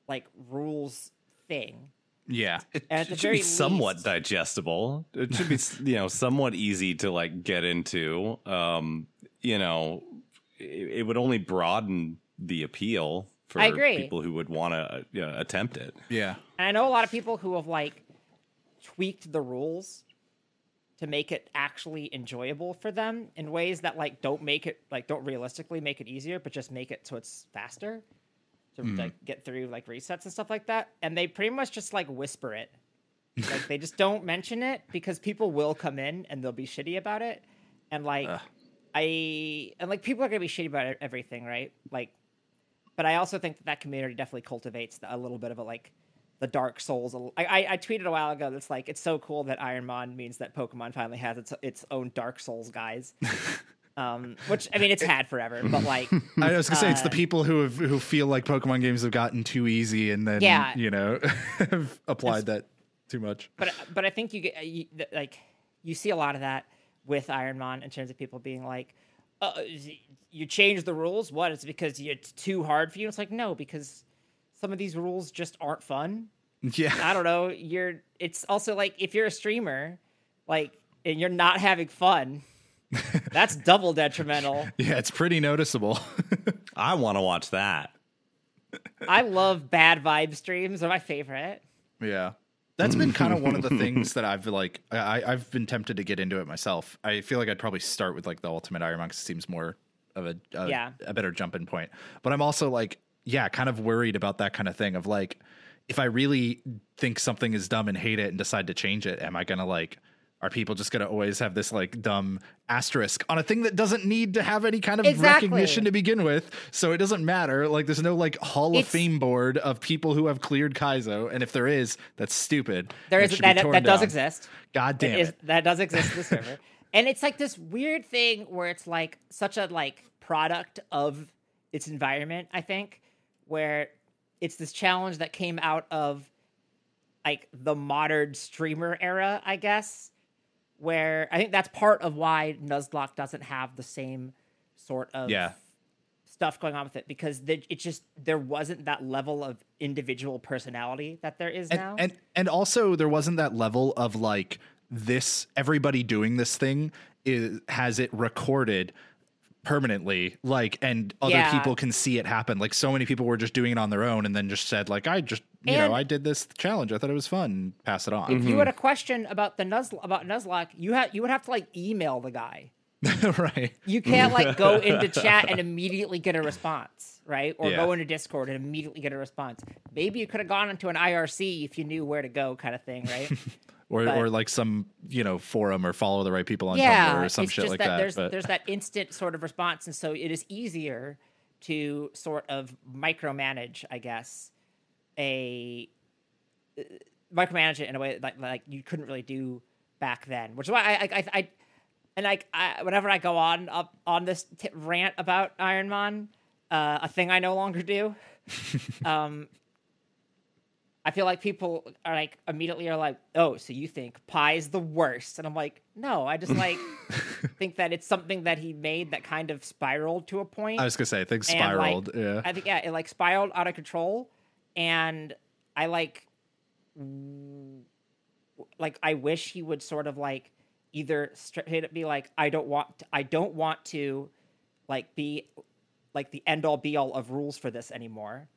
like rules thing. yeah. It, And at the it should be very somewhat least- digestible. It should be, you know, somewhat easy to like get into. Um, you know, it, it would only broaden the appeal for I agree. people who would want to you know, attempt it. Yeah. And I know a lot of people who have like tweaked the rules to make it actually enjoyable for them in ways that like don't make it like don't realistically make it easier, but just make it so it's faster to mm-hmm. like get through like resets and stuff like that. And they pretty much just like whisper it. like they just don't mention it because people will come in and they'll be shitty about it. And like I and like people are gonna be shitty about everything, right? Like but I also think that that community definitely cultivates a little bit of a like the Dark Souls. I, I, I tweeted a while ago that's like it's so cool that Ironmon means that Pokemon finally has its its own Dark Souls guys. um, which I mean it's had forever, but like I was gonna say it's the Uh, people who have who feel like Pokemon games have gotten too easy and then Yeah. you know have applied that too much. but but I think you get you, like you see a lot of that with Ironmon in terms of people being like, uh, you change the rules. What? It's because it's too hard for you. It's like no, because some of these rules just aren't fun. Yeah. I don't know. You're. It's also like if you're a streamer, like and you're not having fun, that's double detrimental. Yeah, it's pretty noticeable. I want to watch that. I love bad vibe streams. They're my favorite. Yeah. That's been kind of one of the things that I've like I, I've been tempted to get into it myself. I feel like I'd probably start with like the Ultimate Ironmon 'cause it seems more of a, a Yeah. a better jumping point. But I'm also like, yeah, kind of worried about that kind of thing of like, if I really think something is dumb and hate it and decide to change it, am I gonna like are people just gonna always have this like dumb asterisk on a thing that doesn't need to have any kind of Exactly. recognition to begin with? So it doesn't matter. Like there's no like Hall of Fame board of people who have cleared Kaizo, and if there is, that's stupid. There is it should be that that does exist. God damn it. that does exist in the server. And it's like this weird thing where it's like such a like product of its environment, I think, where it's this challenge that came out of like the modern streamer era, I guess, where I think that's part of why Nuzlocke doesn't have the same sort of Yeah. stuff going on with it because there, it just there wasn't that level of individual personality that there is now. and, and and also there wasn't that level of like this everybody doing this thing is has it recorded permanently like and other Yeah. people can see it happen like so many people were just doing it on their own and then just said like i just you And- know i did this challenge i thought it was fun pass it on if you had a mm-hmm. question about the Nuz about Nuzlocke, you had you would have to like email the guy. right You can't like go into chat and immediately get a response, right? Or Yeah. go into Discord and immediately get a response. Maybe you could have gone into an IRC if you knew where to go, kind of thing, right? or But- or like some you know forum or follow the right people on yeah, tumblr or some shit like that, that, there's but there's that instant sort of response, and so it is easier to sort of micromanage, I guess, a uh, micromanage it in a way that like you couldn't really do back then. Which is why I I, I, I and like I, whenever I go on up on this t- rant about Ironmon, uh, a thing I no longer do. um, I feel like people are like immediately are like, "Oh, so you think pie is the worst?" And I'm like, "No, I just like think that it's something that he made that kind of spiraled to a point." i was gonna say things and, like, spiraled yeah I think yeah, it like spiraled out of control, and I like, like I wish he would sort of like either straight up be like, I don't want, I don't want to, like be, like the end all be all of rules for this anymore.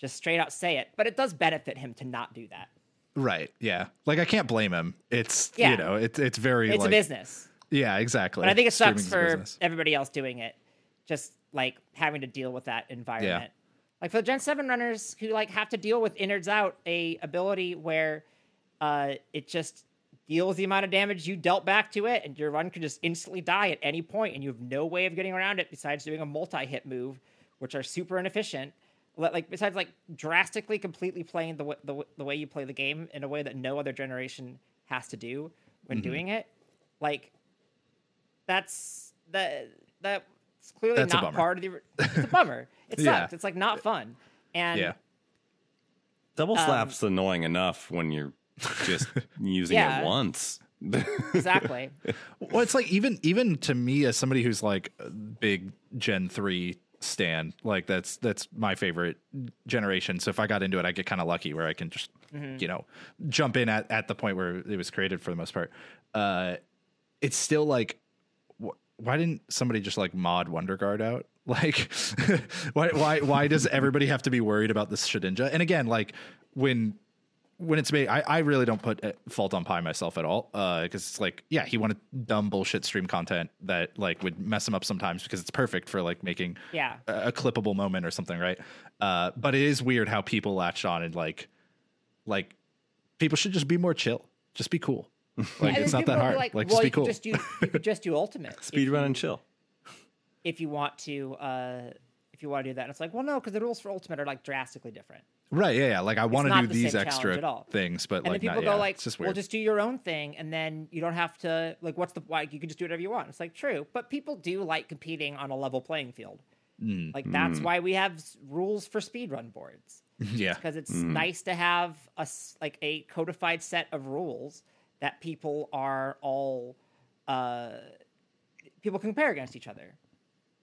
Just straight out say it, but it does benefit him to not do that. right yeah like i can't blame him it's Yeah. you know it's it's very It's like a business. yeah exactly But I think it sucks Streaming's for everybody else doing it, just like having to deal with that environment. Yeah. Like for the Gen Seven runners who like have to deal with innards out a ability where uh, it just deals the amount of damage you dealt back to it, and your run can just instantly die at any point, and you have no way of getting around it besides doing a multi-hit move, which are super inefficient. Li- Like besides like drastically, completely playing the, w- the w- the way you play the game in a way that no other generation has to do when Mm-hmm. doing it, like that's that that's clearly That's not part of the. It's a bummer. It sucks. Yeah. It's like not fun. And Yeah. Double Um, slap's annoying enough when you're just using Yeah. it once. exactly. Well, it's like even even to me as somebody who's like big Gen three stan, like that's that's my favorite generation. So if I got into it, I get kind of lucky where I can just you know jump in at at the point where it was created for the most part. Uh, it's still like, wh- why didn't somebody just like mod Wonder Guard out? Like, why why why does everybody have to be worried about this Shedinja? And again, like when when it's made, I, I really don't put uh, fault on Pie myself at all. Uh, because it's like, yeah, he wanted dumb bullshit stream content that like would mess him up sometimes because it's perfect for like making Yeah. a, a clippable moment or something, right? Uh, but it is weird how people latch on and like, like people should just be more chill, just be cool. Like And it's not that people will be hard. Like, Like, well, just be you cool. could just do you could just do ultimate Speed run you, and chill. if you want to. Uh, if you want to do that, and it's like, well, no, because the rules for ultimate are like drastically different. Right? Yeah, yeah. Like I want to do the these extra at all. things, but And like then people not, go yeah, like, just well, just do your own thing, and then you don't have to like, what's the like? You can just do whatever you want. It's like true, but people do like competing on a level playing field. Mm, Like that's why we have rules for speedrun boards. yeah, because it's nice to have a s- like a codified set of rules that people are all uh, people compare against each other.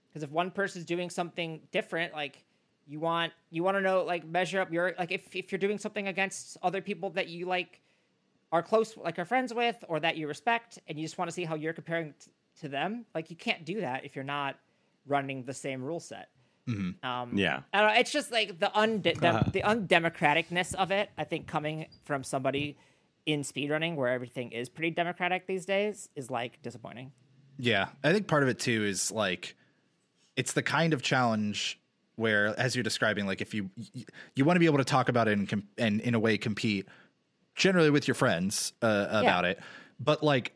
Because if one person's doing something different, like you want you want to know like measure up your like if if you're doing something against other people that you like are close like are friends with or that you respect and you just want to see how you're comparing t- to them like you can't do that if you're not running the same rule set um Yeah. I don't know. It's just like the unde- dem- the undemocraticness of it. I think coming from somebody in speedrunning where everything is pretty democratic these days is like disappointing. Yeah, I think part of it too is like it's the kind of challenge where, as you're describing, like if you you, you want to be able to talk about it and com- and in a way compete generally with your friends uh, about it, but like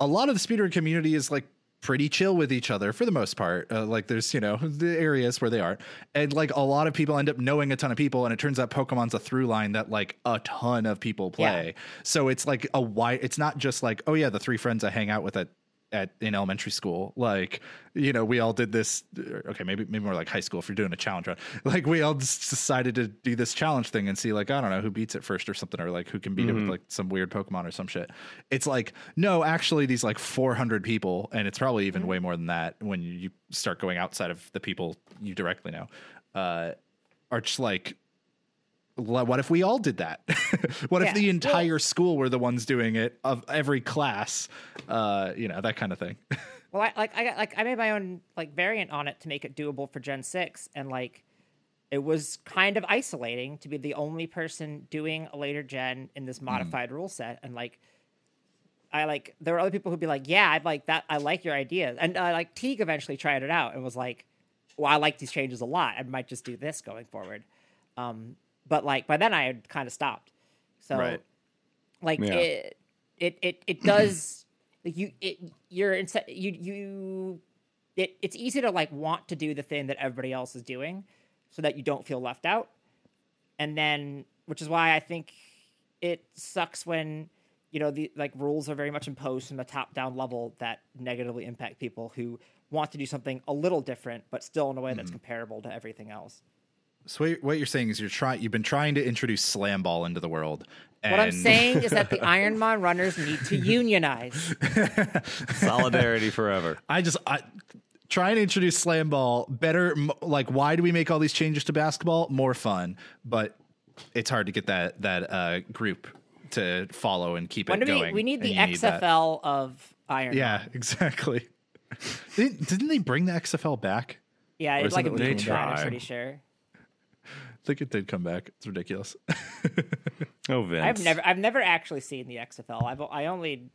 a lot of the speedrun community is like pretty chill with each other for the most part. Uh, like there's you know the areas where they aren't and like a lot of people end up knowing a ton of people, and it turns out Pokemon's a through line that like a ton of people play. So it's like a wide. It's not just like oh yeah, the three friends I hang out with at at in elementary school like you know we all did this okay maybe maybe more like high school if you're doing a challenge run. Like we all just decided to do this challenge thing and see like i don't know who beats it first or something or like who can beat it with like some weird pokemon or some shit. It's like no actually these like 400 people and it's probably even way more than that when you, start going outside of the people you directly know uh are just like "Well, what if we all did that? what if the entire school were the ones doing it of every class? Uh, you know, that kind of thing. Well, I like I got like I made my own like variant on it to make it doable for Gen 6 and like it was kind of isolating to be the only person doing a later gen in this modified rule set and like I like there were other people who'd be like, "Yeah, I'd like that. I like your idea." And uh, like Teague eventually tried it out and was like, "Well, I like these changes a lot. I might just do this going forward." Um, but like by then I had kind of stopped. So Right. like Yeah. it it it it does like you it you're inse- you you it it's easy to like want to do the thing that everybody else is doing so that you don't feel left out and then which is why i think it sucks when you know the like rules are very much imposed from a top down level that negatively impact people who want to do something a little different but still in a way that's mm-hmm. comparable to everything else So what you're- what you're saying is you're trying. You've been trying to introduce slam ball into the world. And what i'm saying is that the ironmon runners need to unionize Solidarity forever. I just I trying to introduce slam ball better. m- Like, why do we make all these changes to basketball? More fun, but it's hard to get that that uh, group to follow and keep when it do we going. we need the you that. xfl of iron Yeah, exactly. didn't, didn't they bring the XFL back? yeah Or it's like a something they meme trend, i'm pretty sure I think it did come back. It's ridiculous. Oh, Vince. I've never I've never actually seen the XFL. I've I only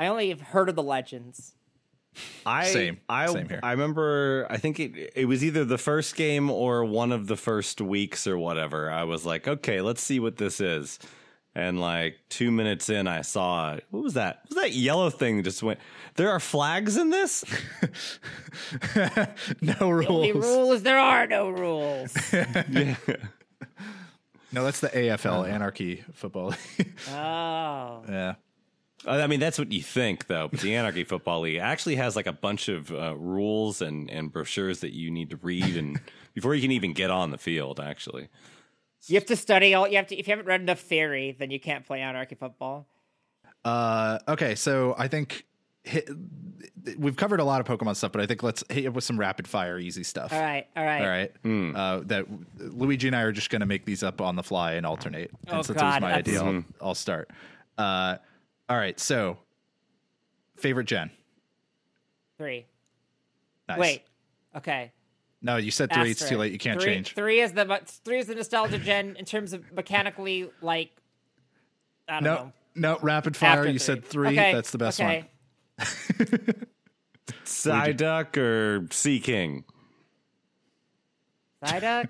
I only have heard of the legends. I, Same. I, Same here. I remember. I think it it was either the first game or one of the first weeks or whatever. I was like, okay, let's see what this is. And like two minutes in, I saw what was that? What was that yellow thing that just went? There are flags in this. no rules. Only rules. rules. There are no rules. yeah. No, that's the AFL Anarchy Football. League. oh. yeah. I mean, that's what you think, though. But the Anarchy Football League actually has like a bunch of uh, rules and, and brochures that you need to read, and before you can even get on the field, actually. You have to study all. You have to. If you haven't read enough theory, then you can't play anarchy football. Uh, okay, so I think hit, we've covered a lot of Pokemon stuff, but I think let's hit it with some rapid fire, easy stuff. All right. All right. All right. Uh, that Luigi and I are just going to make these up on the fly and alternate. And Oh, since it was my that's- idea, I'll, I'll start. Uh, all right. So, favorite gen. Three. Nice. Wait. Okay. No, you said three. It's too late. You can't three, change. Three is the three is the nostalgia gen in terms of mechanically like. I don't No, know. no, rapid fire. After you said three. Okay, That's the best okay. one. Psyduck or Seaking? Psyduck.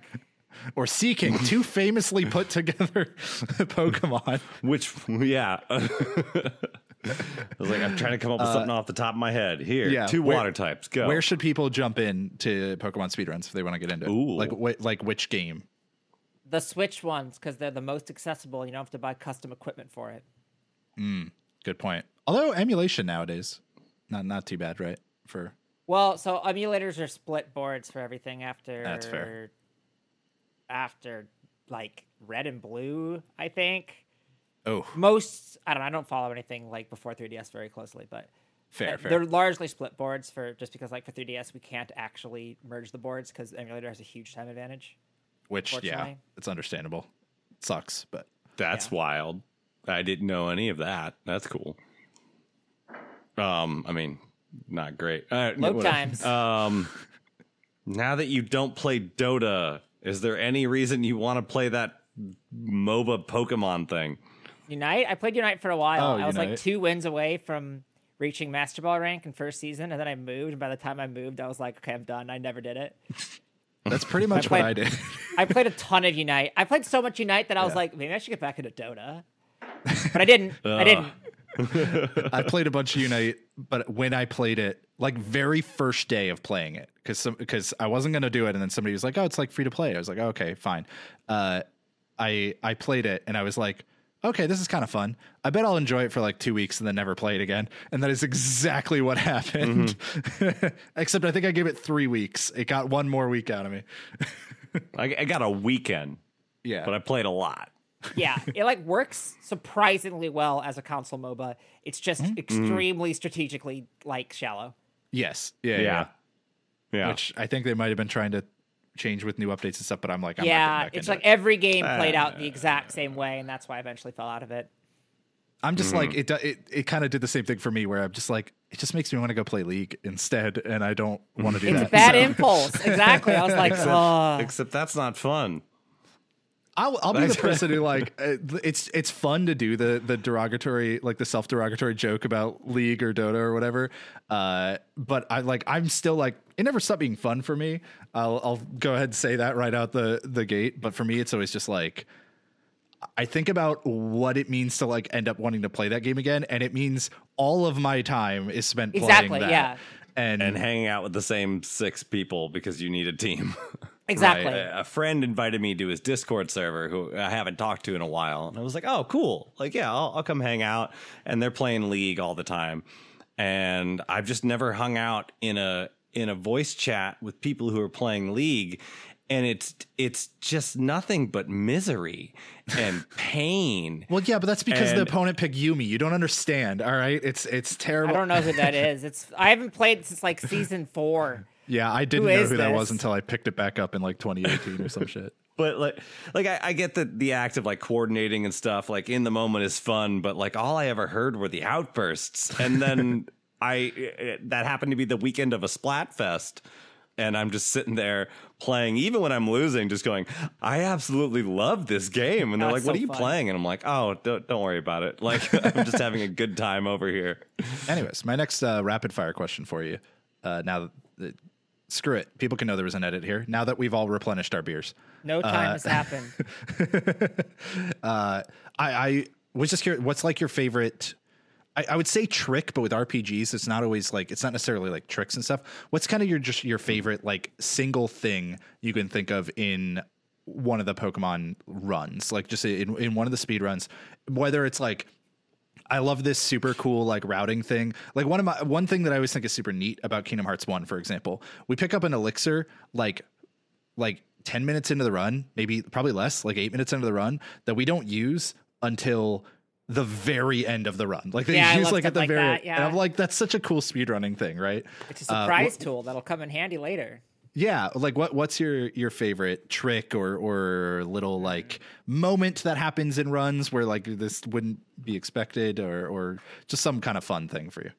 Or Seaking, two famously put together Pokemon. Which, yeah. I was like, I'm trying to come up with something off the top of my head. Here, Uh, yeah, two where- water types. Go. Where should people jump in to Pokemon speedruns if they want to get into it? Ooh. Like, wh- like which game? the Switch ones because they're the most accessible. You don't have to buy custom equipment for it. Good point. Although emulation nowadays, not not too bad, right? For Well, so emulators are split boards for everything after That's fair. after like red and blue, I think. Oh, Most I don't know, I don't follow anything like before 3DS very closely, but fair, uh, fair. they're largely split boards for just because like for 3DS we can't actually merge the boards because emulator has a huge time advantage. Which, yeah, it's understandable. sucks, but That's Yeah. wild. I didn't know any of that. That's cool. Um, I mean, not great. Uh, Load whatever. times. Um, now that you don't play Dota, is there any reason you want to play that MOBA Pokemon thing? Unite, I played Unite for a while. Oh, I was like two wins away from reaching Master Ball rank in first season, and then I moved. And by the time I moved, I was like, okay, I'm done. I never did it. that's pretty much what I did. I played a ton of Unite. I played so much Unite that I was Yeah. like, maybe I should get back into Dota. But I didn't. I didn't. I played a bunch of Unite, but when I played it, like very first day of playing it, because because I wasn't gonna do it, and then somebody was like, "Oh, it's like free to play." I was like, "Okay, fine." Uh, I I played it, and I was like, "Okay, this is kind of fun. I bet I'll enjoy it for like two weeks and then never play it again." And that is exactly what happened. Except I think I gave it three weeks. It got one more week out of me. I, I got a weekend, Yeah, but I played a lot. Yeah, it like works surprisingly well as a console MOBA. It's just Mm-hmm. extremely strategically like shallow. yes, yeah, yeah. Yeah. Yeah. Which I think they might have been trying to change with new updates and stuff, but I'm like, I'm yeah, getting back it's into like it. every game played out the exact same way, and that's why I eventually fell out of it. I'm just like Mm-hmm. it. do- It it kind of did the same thing for me, where I'm just like it just makes me want to go play League instead, and I don't want to do It's that. It's a bad So impulse. Exactly. I was like, oh. Except that's not fun. I'll I'll be the person who like uh, it's it's fun to do the the derogatory like the self derogatory joke about League or Dota or whatever. Uh, but I like I'm still like it never stopped being fun for me. I'll I'll go ahead and say that right out the the gate. But for me, it's always just like. I think about what it means to like end up wanting to play that game again, and it means all of my time is spent Exactly, playing that. yeah. And, And hanging out with the same six people because you need a team. Exactly. a friend invited me to his Discord server who I haven't talked to in a while. And I was like, oh, cool. Like, yeah, I'll, I'll come hang out. And they're playing League all the time. And I've just never hung out in a in a voice chat with people who are playing League. And it's it's just nothing but misery and pain. Well, yeah, but that's because the opponent picked Yuumi. You don't understand. All right, it's it's terrible. I don't know who that is. It's I haven't played since like season four. Yeah, I didn't Who know is who that was until I picked it back up in like 2018 or some shit. But like, like I, I get that the act of like coordinating and stuff, like in the moment, is fun. But like, all I ever heard were the outbursts, and then I that happened to be the weekend of a Splatfest, and I'm just sitting there playing, even when I'm losing, just going, I absolutely love this game. And they're That's like, What so are you fun. playing? And I'm like, Oh, don't don't worry about it. Like I'm just having a good time over here. Anyways, my next uh, rapid fire question for you. Uh, now, that, screw it. People can know there was an edit here. Now that we've all replenished our beers, No time has happened. uh, I, I was just curious. What's like your favorite? I, I would say trick, but with RPGs, it's not always like it's not necessarily like tricks and stuff. What's kind of your just your favorite like single thing you can think of in one of the Pokemon runs, like just in in one of the speed runs, whether it's like I love this super cool like routing thing. Like one of my one thing that I always think is super neat about Kingdom Hearts 1, for example. We pick up an elixir like like 10 minutes into the run, maybe probably less, like 8 minutes into the run that we don't use until the very end of the run. Like they Yeah, use like at the like very that, yeah. and I'm like that's such a cool speedrunning thing, right? It's a Uh, surprise tool that'll come in handy later. Yeah, like what what's your your favorite trick or or little like moment that happens in runs where like this wouldn't be expected or or just some kind of fun thing for you?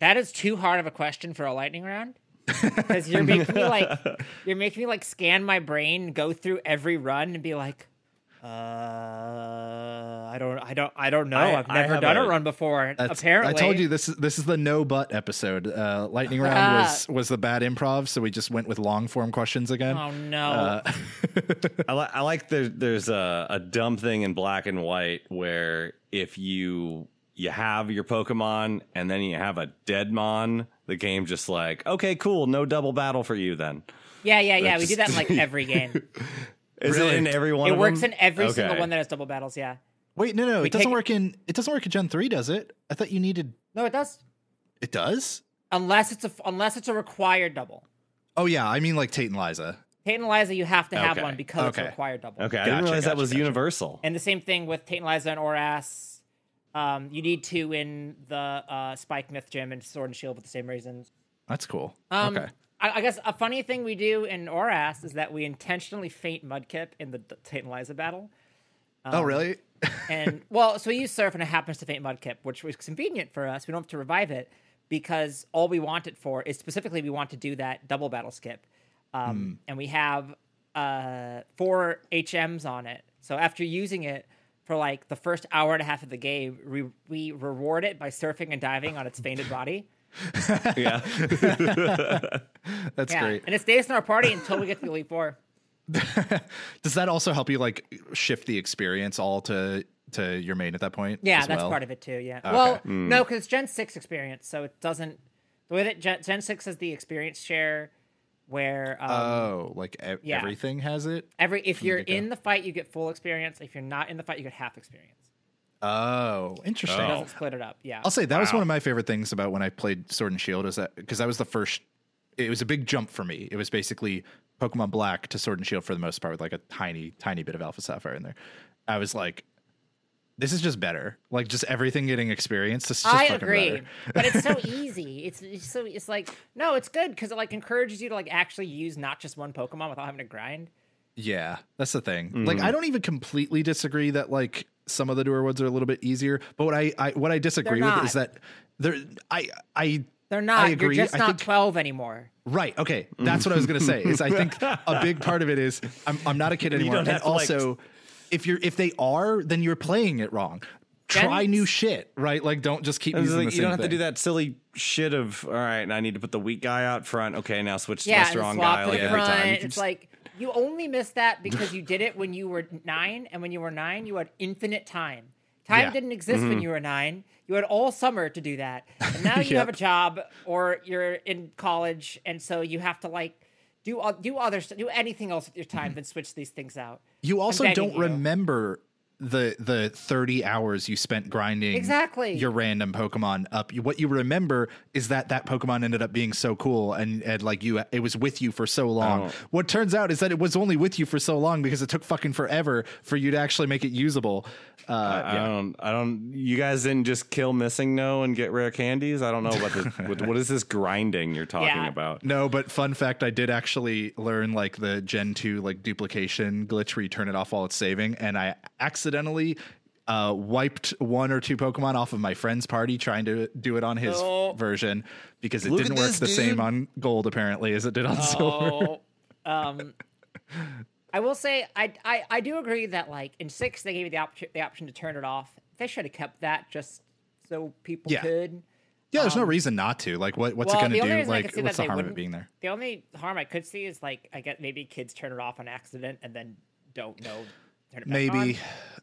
That is too hard of a question for a lightning round. Because you're making me like you're making me like scan my brain, go through every run, and be like, uh, I don't, I don't, I don't know. I- I've never done a, a- run before. Apparently, I told you this is this is the no but episode. Uh, lightning round was was the bad improv, so we just went with long form questions again. Oh no! Uh, I, li- I like there, there's a, a dumb thing in black and white where if you you have your Pokemon and then you have a Deadmon, the game just like okay, cool, no double battle for you then. yeah, yeah, yeah. We do that in like every game. Is Really? it in every one? it of works them? in every single one that has double battles. Yeah. Wait, no, no, We it doesn't work in it doesn't work in Gen three, does it? I thought you needed. No, it does. It does. Unless it's a unless it's a required double. Oh yeah, I mean like Tate and Liza. Tate and Liza, you have to have Okay, one because it's a required double. Okay, I Gotcha, didn't realize that was gotcha. universal. And the same thing with Tate and Liza and Oras. Um, you need to in the uh, Spikemuth Gym and Sword and Shield for the same reasons. That's cool. Um, okay. I, I guess a funny thing we do in Oras is that we intentionally faint Mudkip in the Tate Liza battle. oh really? And well, so we use Surf and it happens to faint Mudkip, which was convenient for us. We don't have to revive it because all we want it for is specifically we want to do that double battle skip. Um, And we have uh, four HMs on it. So after using it for like the first hour and a half of the game, we, we reward it by surfing and diving on its fainted body. yeah, That's Yeah. great. And it stays in our party until we get to the Elite Four. Does that also help you like shift the experience all to to your main at that point? Yeah, as that's well? part of it too. Yeah. Well, no, because Gen Six experience, so it doesn't. The way that Gen, Gen Six is the experience share, where um, Oh, like e- Yeah. everything has it. every if you're get-go. in the fight, you get full experience. If you're not in the fight, you get half experience. Oh, interesting. It doesn't oh. split it up. Yeah. I'll say that was one of my favorite things about when I played Sword and Shield is that because that was the first. It was a big jump for me. It was basically Pokemon Black to Sword and Shield for the most part, with like a tiny, tiny bit of Alpha Sapphire in there. I was like, "This is just better." Like just everything getting experience. This is just I fucking agree, better. but it's so easy. It's, it's so it's like no, it's good because it like encourages you to like actually use not just one Pokemon without having to grind. Yeah, that's the thing. Like, mm-hmm. I don't even completely disagree that like some of the newer ones are a little bit easier. But what I, I what I disagree with is that they're I I They're not. I agree. You're just I not think- twelve anymore. Right. Okay. That's what I was going to say. Is I think a big part of it is I'm I'm not a kid anymore, don't and have to, like- also if you're if they are, then you're playing it wrong. Try new shit, right? Like don't just keep It's using like, the you same don't have thing. to do that silly shit of all right. And I need to put the weak guy out front. Okay, now switch to the strong guy to like every time. It's just- like you only missed that because you did it when you were nine, and when you were nine, you had infinite time. Time Yeah. didn't exist when mm-hmm. you were nine. You had all summer to do that, and now you Yep. have a job or you're in college, and so you have to like do do other do anything else with your time mm-hmm. than switch these things out. You also don't you. remember the the 30 hours you spent grinding Exactly. your random pokemon up what you remember is that that pokemon ended up being so cool and, and like you it was with you for so long Oh. what turns out is that it was only with you for so long because it took fucking forever for you to actually make it usable uh, I don't. I don't. You guys didn't just kill MissingNo and get rare candies. I don't know what this. what, what is this grinding you're talking Yeah. about? no but fun fact i did actually learn like the gen 2 like duplication glitch where you turn it off while it's saving and i accidentally uh, wiped one or two Pokemon off of my friend's party trying to do it on his No. version because it Look didn't work this, the same on gold apparently as it did on silver. Oh, um, I will say I, I I do agree that like in six they gave you the option the option to turn it off. They should have kept that just so people Yeah. could. Yeah, there's no reason not to. Like, what what's Um, well, it going to do? Like, what's the harm of it being there? The only harm I could see is like I get maybe kids turn it off on accident and then don't know turn it back maybe on.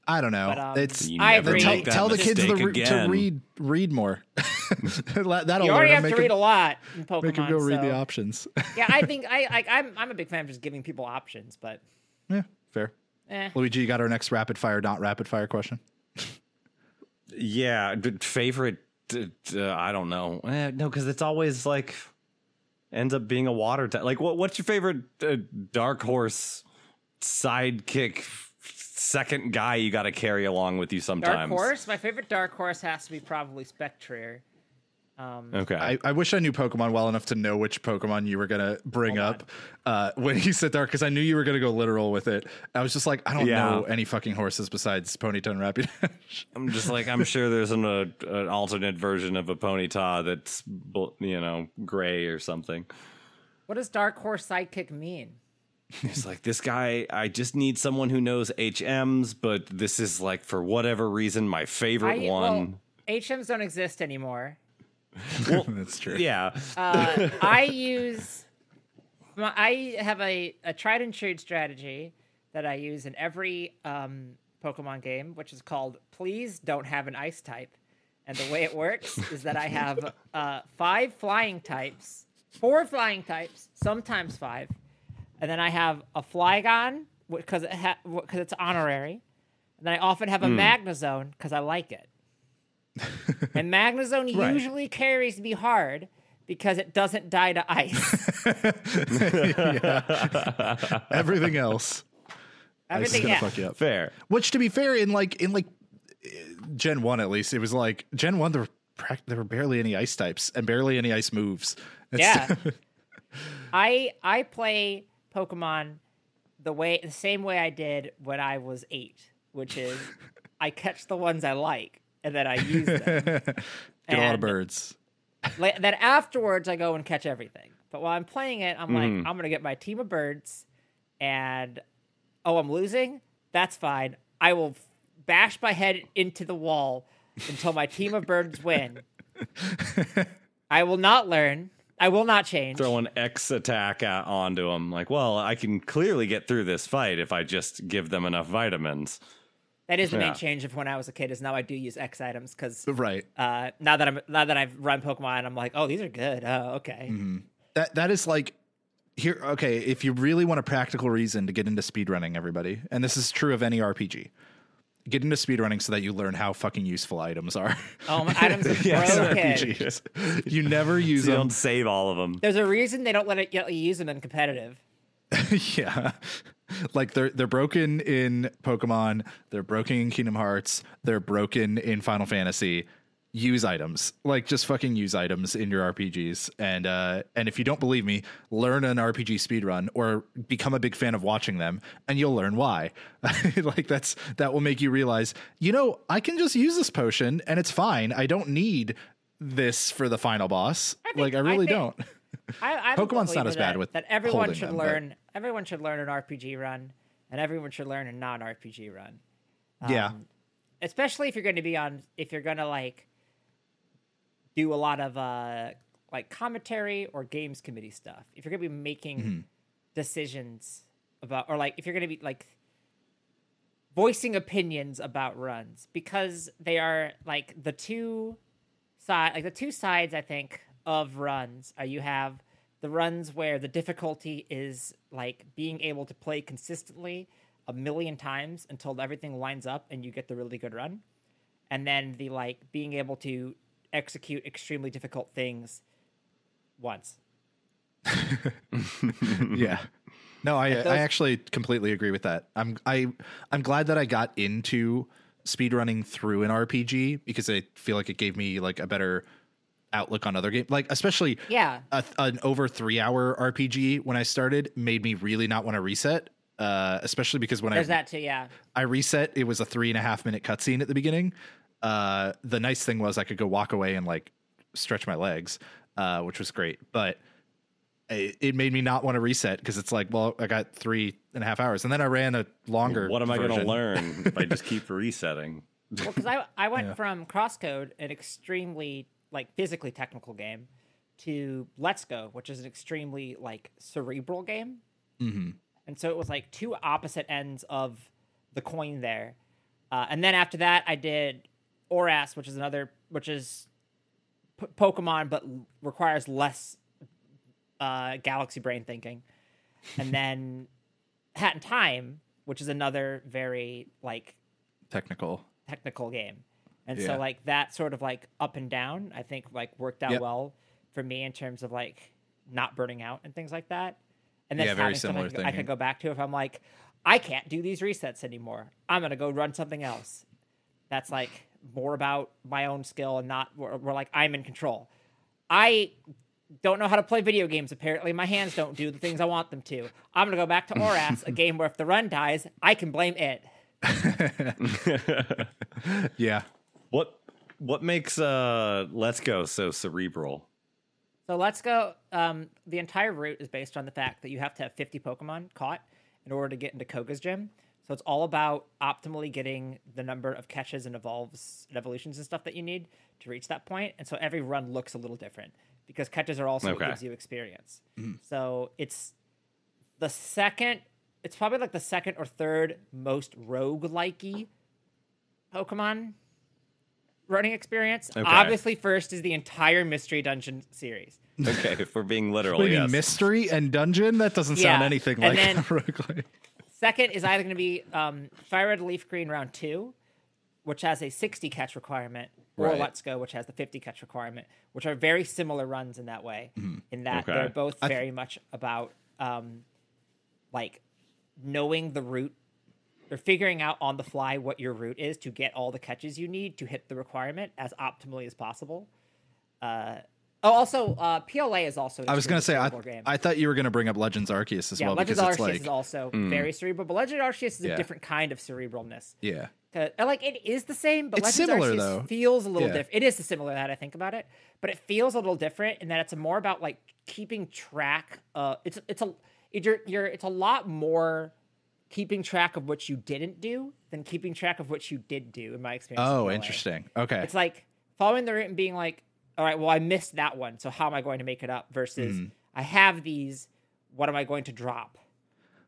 I don't know. But, um, it's You I never agree. tell, tell the kids to, re- to read read more. That'll You already have to make read a lot in Pokemon. make 'em go read the options. yeah, I think I like. I'm I'm a big fan of just giving people options, but yeah, fair. eh. Luigi, you got our next rapid fire, not rapid fire question. Yeah, d- favorite. I don't know. Eh, no, because it's always like ends up being a water type. Like, what? What's your favorite uh, dark horse sidekick? Second guy you got to carry along with you sometimes. Dark sometimes. Horse. My favorite Dark Horse has to be probably Spectrier. Um, Okay. I, I wish I knew Pokemon well enough to know which Pokemon you were gonna bring Hold up uh, when you said dark, because I knew you were gonna go literal with it. I was just like, I don't Yeah. know any fucking horses besides Ponyta and Rapidash. I'm just like I'm sure there's an, uh, an alternate version of a Ponyta that's you know gray or something. what does Dark Horse sidekick mean? It's like this guy. I just need someone who knows HMs, but this is like for whatever reason my favorite I, one. Well, HMs don't exist anymore. That's true. yeah, Uh, I use. I have a, a tried and true strategy that I use in every um, Pokemon game, which is called "Please don't have an ice type." And the way it works is that I have uh, five flying types, four flying types, sometimes five, and then I have a Flygon because it ha- because it's honorary. And then I often have a Magnezone because I like it. and Magnezone Right. usually carries me hard because it doesn't die to ice. Everything else, is Everything, gonna yeah. fuck you up. fair. Which, to be fair, in like in like uh, Gen One at least, it was like Gen One there were there were barely any ice types and barely any ice moves. It's- Yeah. I I play Pokemon the way the same way I did when I was eight, which is I catch the ones I like and then I use them. Get a lot of birds. Then afterwards I go and catch everything. But while I'm playing it, I'm like, Mhm. I'm gonna get my team of birds, and oh, I'm losing. That's fine. I will f- bash my head into the wall until my team of birds win. I will not learn. I will not change. Throw an X attack at, onto him. Like, well, I can clearly get through this fight if I just give them enough vitamins. That is the Yeah. main change of when I was a kid. Is now I do use X items because Right. uh, now that I'm now that I've run Pokemon, I'm like, oh, these are good. Oh, okay. That that is like here. Okay, if you really want a practical reason to get into speedrunning, everybody, and this is true of any RPG, get into speedrunning so that you learn how fucking useful items are. Oh, my items are Yes, broken. RPGs. You never use You them. don't save all of them. There's a reason they don't let it let you use them in competitive. yeah. Like they're they're broken in Pokemon, they're broken in Kingdom Hearts, they're broken in Final Fantasy. Use items. Like just fucking use items in your RPGs. And uh and if you don't believe me, learn an RPG speedrun or become a big fan of watching them and you'll learn why. like that's that will make you realize, you know, I can just use this potion and it's fine. I don't need this for the final boss. think- like I I really think- don't. I, I'm Pokemon's not as bad that, with that. Everyone should them, but- learn. Everyone should learn an RPG run, and everyone should learn a non-RPG run. yeah. Um, especially if you're going to be on if you're going to like do a lot of uh like commentary or games committee stuff if you're going to be making Mm-hmm. decisions about or like if you're going to be like voicing opinions about runs because they are like the two side like the two sides i think of runs are you have the runs where the difficulty is like being able to play consistently a million times until everything lines up and you get the really good run and then the like being able to execute extremely difficult things once yeah no i those- i actually completely agree with that i'm i i'm glad that i got into speedrunning through an rpg because i feel like it gave me like a better outlook on other games like especially yeah a, an over three hour rpg when i started made me really not want to reset uh especially because when there's i that too yeah I reset. It was a three and a half minute cutscene at the beginning. Uh, the nice thing was I could go walk away and like stretch my legs, uh, which was great. But it, it made me not want to reset because it's like, well, I got three and a half hours, and then I ran a longer. What am I going to learn if I just keep resetting? well because I, I went Yeah. from crosscode an extremely like physically technical game to let's go which is an extremely like cerebral game Mhm. and so it was like two opposite ends of the coin there. Uh, and then after that, I did Oras, which is another, which is p- Pokemon, but l- requires less uh, galaxy brain thinking. And then Hat in Time, which is another very like Technical. technical game. And Yeah. so like that sort of like up and down, I think like worked out Yep. well for me in terms of like not burning out and things like that. And then Yeah, very similar I could- I could go back to if I'm like, I can't do these resets anymore. I'm gonna go run something else. That's like more about my own skill and not—we're like I'm in control. I don't know how to play video games. Apparently, my hands don't do the things I want them to. I'm gonna go back to Oras, a game where if the run dies, I can blame it. Yeah. What what makes uh Let's Go so cerebral? So let's go. Um, the entire route is based on the fact that you have to have 50 Pokemon caught in order to get into Koga's gym. So it's all about optimally getting the number of catches and evolves and evolutions and stuff that you need to reach that point. And so every run looks a little different because catches are also Okay. what gives you experience. Mm-hmm. So it's the second. It's probably like the second or third most rogue-likey Pokemon running experience. Okay. Obviously, first is the entire Mystery Dungeon series. Okay, if we're being literal, What mean, yes. mystery and dungeon? That doesn't sound anything and like then- a roguelike. Second is either going to be um, Fire Red Leaf Green Round 2, which has a 60 catch requirement, or Right. Let's Go, which has the 50 catch requirement, which are very similar runs in that way, in that Okay. they're both very much about um, like knowing the route or figuring out on the fly what your route is to get all the catches you need to hit the requirement as optimally as possible. Uh, oh, also, uh, PLA is also. I was going to say, I. I thought you were going to bring up Legends Arceus as yeah, well Legends because Arceus it's like, is also very cerebral, but Legends Arceus is a different kind of cerebralness. yeah, uh, like it is the same, but It's Legends similar, Arceus though. feels a little Yeah. different. It is similar that I think about it, but it feels a little different in that it's more about like keeping track. Uh, it's it's a it- you're, you're it's a lot more keeping track of what you didn't do than keeping track of what you did do. In my experience, Oh, interesting. Okay. It's like following the route and being like, all right, well, I missed that one, so how am I going to make it up? Versus Mm-hmm. I have these. What am I going to drop?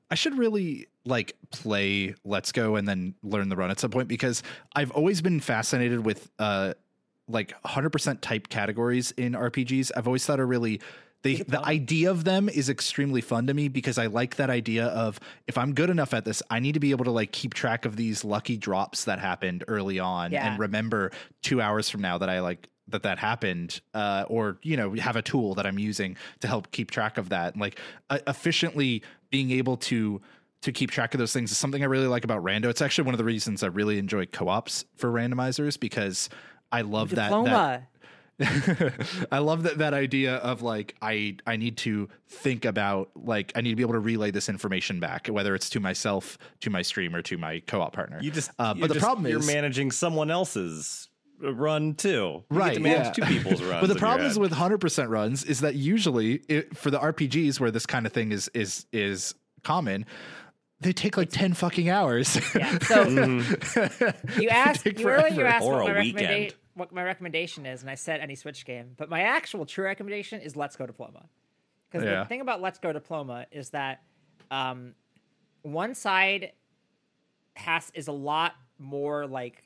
I should really like play Let's Go and then learn the run at some point because I've always been fascinated with uh like 100% type categories in RPGs. I've always thought are really they, the idea of them is extremely fun to me because I like that idea of if I'm good enough at this, I need to be able to like keep track of these lucky drops that happened early on Yeah. and remember 2 hours from now that I like that that happened uh, or you know have a tool that i'm using to help keep track of that. And like uh, efficiently being able to to keep track of those things is something i really like about rando. It's actually one of the reasons i really enjoy co-ops for randomizers because i love that, that I love that that idea of like I I need to think about like I need to be able to relay this information back, whether it's to myself, to my stream, or to my co-op partner. You just, uh, but the just- problem you're is managing someone else's run too. You get Right, to manage yeah. two people's runs. but the in problem is with 100% runs is that usually it, for the RPGs where this kind of thing is is is common, they take like 10 fucking hours. Yeah. So Mm-hmm. you asked take you earlier you asked Or what my, recommenda- what my recommendation is, and I said any Switch game. But my actual true recommendation is Let's Go Diploma. Because Yeah. the thing about Let's Go Diploma is that um, one side has is a lot more like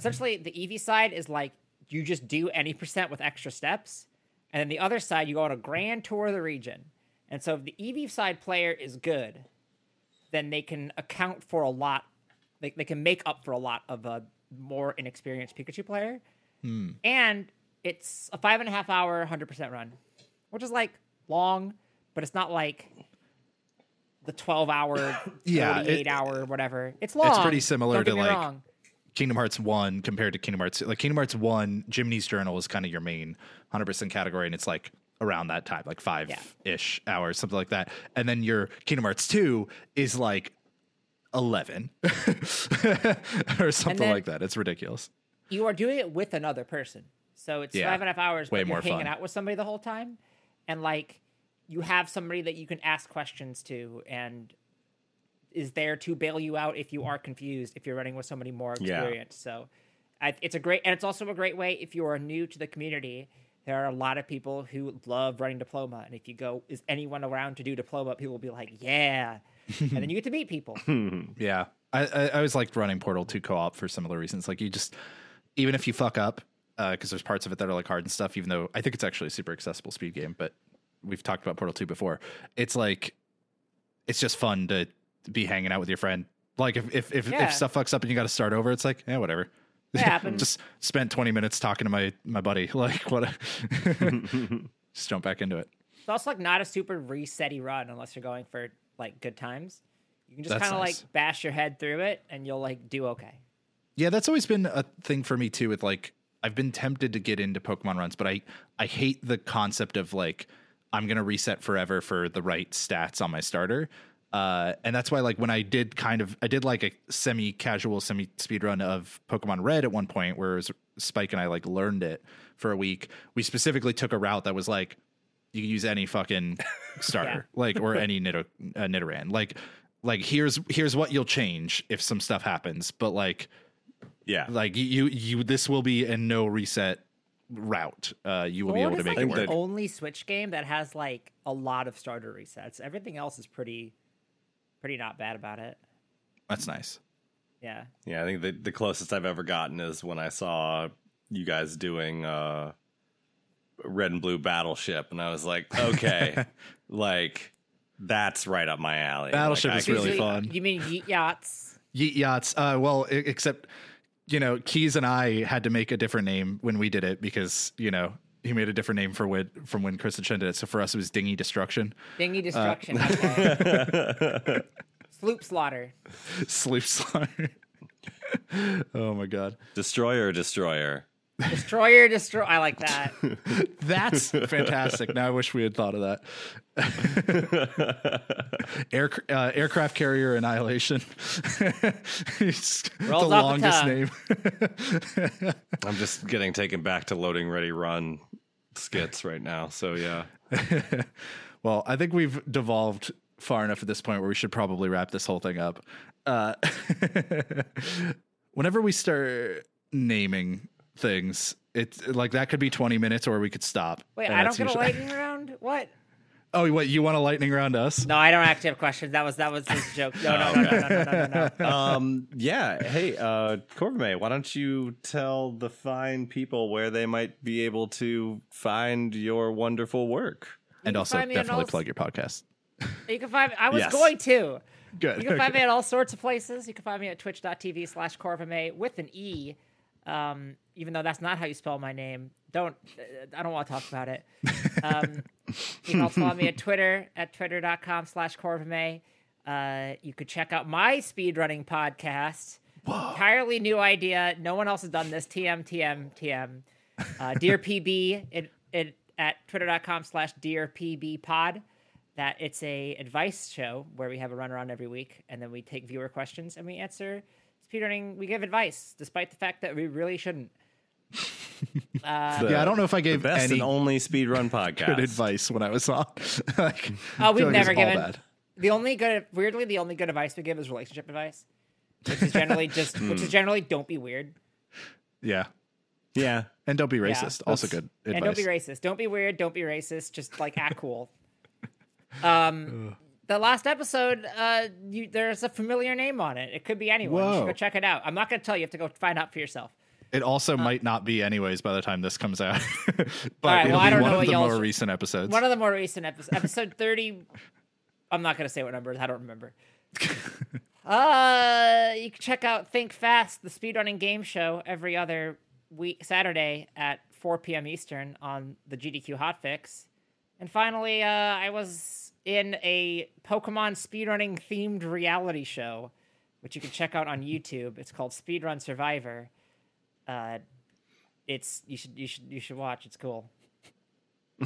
essentially the EV side is like you just do any percent with extra steps, and then the other side you go on a grand tour of the region. And so if the EV side player is good, then they can account for a lot. They, they can make up for a lot of a more inexperienced Pikachu player. Hmm. And it's a five and a half hour, 100% run, which is like long, but it's not like the 12 hour, Yeah, 48 it- hour, whatever. It's long. It's pretty similar to, like, wrong. Kingdom Hearts 1 compared to Kingdom Hearts like Kingdom Hearts 1 Jiminy's Journal is kind of your main 100% category and it's like around that time like 5ish hours something like that and then your Kingdom Hearts 2 is like 11 or something like that it's ridiculous you are doing it with another person. So it's Yeah. five and a half hours, Way more hanging fun. out with somebody the whole time. And like you have somebody that you can ask questions to and is there to bail you out if you are confused, if you're running with somebody more Yeah. experienced. So I, it's a great, and it's also a great way if you are new to the community. There are a lot of people who love running diploma, and if you go, is anyone around to do diploma? People will be like, "Yeah," and then you get to meet people. yeah I, I, I always liked running Portal 2 co-op for similar reasons. Like you just, even if you fuck up, uh, because there's parts of it that are like hard and stuff. Even though I think it's actually a super accessible speed game, but we've talked about Portal 2 before. It's like, it's just fun to be hanging out with your friend. Like if if if, Yeah. if stuff fucks up and you got to start over, it's like, yeah, whatever. It happens. just spent 20 minutes talking to my my buddy. Like what? just jump back into it. It's also like not a super resetty run unless you're going for like good times. You can just kind of nice. like bash your head through it, and you'll like do okay. Yeah, that's always been a thing for me too. With like, I've been tempted to get into Pokemon runs, but I I hate the concept of like I'm gonna reset forever for the right stats on my starter. Uh, and that's why, like, when I did kind of, I did like a semi-casual, semi-speed run of Pokemon Red at one point, where it was Spike and I like learned it for a week. We specifically took a route that was like, you can use any fucking starter, like, or any Nido, uh, Nidoran. Like, like here's here's what you'll change if some stuff happens, but like, Yeah. like you you this will be a no reset route. Uh, you will be able to make like it the only Switch game that has like a lot of starter resets. Everything else is pretty, pretty not bad about it. That's nice. Yeah. Yeah, I think the, the closest I've ever gotten is when I saw you guys doing uh, Red and Blue Battleship, and I was like, okay, like that's right up my alley. Battleship like, is really you- fun. You mean Yeet Yachts? Yeet yachts. Uh, well, e- except you know, Keys and I had to make a different name when we did it because you know he made a different name for when from when Chris and Chen did it. So for us, it was Dingy Destruction, Dingy uh, Destruction. okay. Sloop Slaughter. Sloop Slaughter. oh my god, Destroyer, Destroyer. Destroyer, destroy. I like that. that's fantastic. Now I wish we had thought of that. Air, uh, aircraft carrier annihilation. it's Rolls the off the longest tongue. name. I'm just getting taken back to loading ready run skits right now. So yeah, Well, I think we've devolved far enough at this point where we should probably wrap this whole thing up. Uh, whenever we start naming things. It's like that could be 20 minutes or we could stop. Wait, I don't get usually... a lightning round? What? Oh, what you want a lightning round us? No, I don't actually have questions. That was that was a joke. No, no, no, no, no, no, no, no. Um, yeah. Hey, uh, Corvimae, why don't you tell the fine people where they might be able to find your wonderful work? You and also definitely plug your podcast. You can find. Me. I was yes. going to. Good. You can find me at all sorts of places. You can find me at twitch.tv slash Corvimae with an E. Um, even though that's not how you spell my name. Don't, uh, I don't want to talk about it. Um, you can also follow me at Twitter at twitter.com slash Corvimae. Uh, you could check out my speedrunning podcast. Entirely new idea. No one else has done this. TM, TM, TM. Uh, Dear PB it, it, at twitter.com slash Dear PB pod that it's a advice show where we have a run around every week and then we take viewer questions and we answer speedrunning. We give advice despite the fact that we really shouldn't. yeah, I don't know if I gave Best any and only speedrun podcast. good advice when I was on. like, Oh, we've like never given bad. the only good. Weirdly, the only good advice we give is relationship advice, which is generally just which is generally don't be weird Yeah. Yeah. And don't be racist. also good advice. and don't be racist. Don't be weird. Don't be racist. Just like act cool. Um, the last episode, uh, you, there's a familiar name on it. It could be anyone. You should go check it out. I'm not going to tell you. You have to go find out for yourself. It also might not be anyways by the time this comes out. but right, it'll well, I be don't one of the more recent episodes. One of the more recent episodes, episode 30. I'm not going to say what numbers. I don't remember. uh, you can check out Think Fast, the speedrunning game show, every other week Saturday at 4 p.m. Eastern on the GDQ Hotfix. And finally, uh, I was in a Pokemon speedrunning themed reality show, which you can check out on YouTube. It's called Speedrun Survivor. Uh, it's you should you should you should watch. It's cool.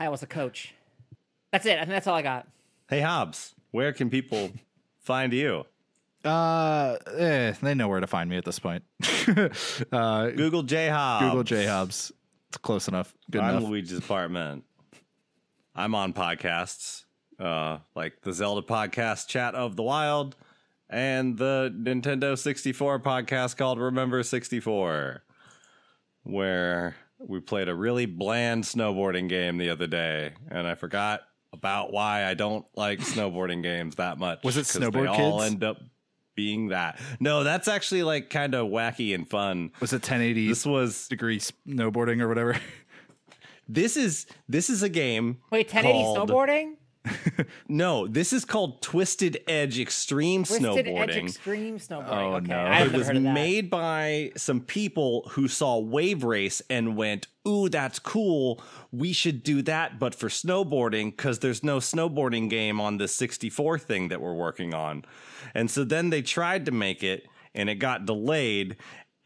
I was a coach. That's it. I think that's all I got. Hey Hobbs, where can people find you? uh, eh, they know where to find me at this point. uh, Google J Hobbs. Google J Hobbs. It's close enough. Good I'm enough. Luigi's apartment. I'm on podcasts, uh, like the Zelda podcast, Chat of the Wild, and the Nintendo 64 podcast called Remember 64, where we played a really bland snowboarding game the other day, and I forgot about why I don't like snowboarding games that much. Was it Snowboard they all end up being that. No, that's actually like kind of wacky and fun. Was it 1080 This was degree snowboarding or whatever? this is this is a game. Wait, 1080 called- snowboarding? No, this is called Twisted Edge Extreme Twisted Snowboarding. Edge Extreme Snowboarding. Oh, okay, no. I it haven't was heard of that. made by some people who saw Wave Race and went, "Ooh, that's cool. We should do that, but for snowboarding, because there's no snowboarding game on the 64 thing that we're working on." And so then they tried to make it, and it got delayed.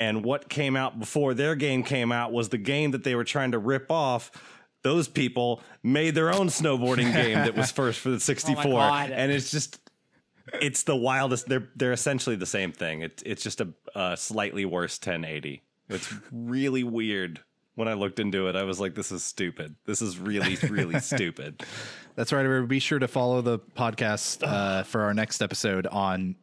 And what came out before their game came out was the game that they were trying to rip off. Those people made their own snowboarding game that was first for the 64, God. and it's just it's the wildest. They're they're essentially the same thing. It's it's just a, a slightly worse 1080. It's really weird. When I looked into it, I was like, "This is stupid. This is really really stupid." That's right. Be sure to follow the podcast uh, for our next episode on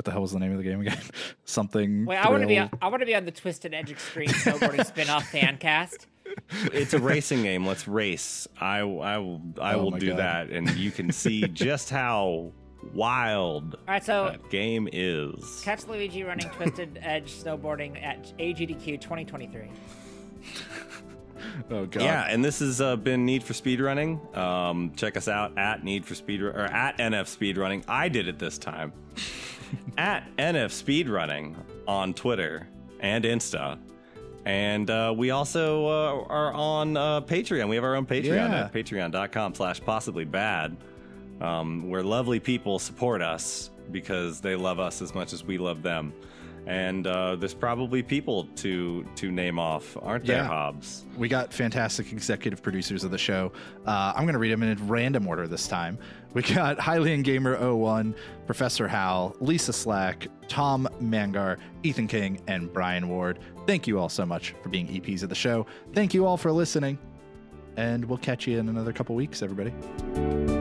what the hell was the name of the game again? Something. Wait, I want to be. On, I want to be on the Twisted Edge Extreme Snowboarding spin-off fan cast. It's a racing game. Let's race. I I will I Oh will do God. that, and you can see just how wild All right, so that game is. catch Luigi running Twisted Edge Snowboarding at AGDQ 2023. Oh god. Yeah, and this has uh, been Need for Speedrunning. Um, check us out at Need for Speed or at NF Speed Running. I did it this time. at NF Speedrunning on Twitter and Insta. And uh, we also uh, are on uh, Patreon. We have our own Patreon Yeah. at patreon.com slash possibly bad, um, where lovely people support us because they love us as much as we love them. And uh, there's probably people to to name off, aren't there, Yeah. Hobbs? We got fantastic executive producers of the show. Uh, I'm going to read them in random order this time. We got Hylian Gamer 01, Professor Hal, Lisa Slack, Tom Mangar, Ethan King, and Brian Ward. Thank you all so much for being EPs of the show. Thank you all for listening. And we'll catch you in another couple weeks, everybody.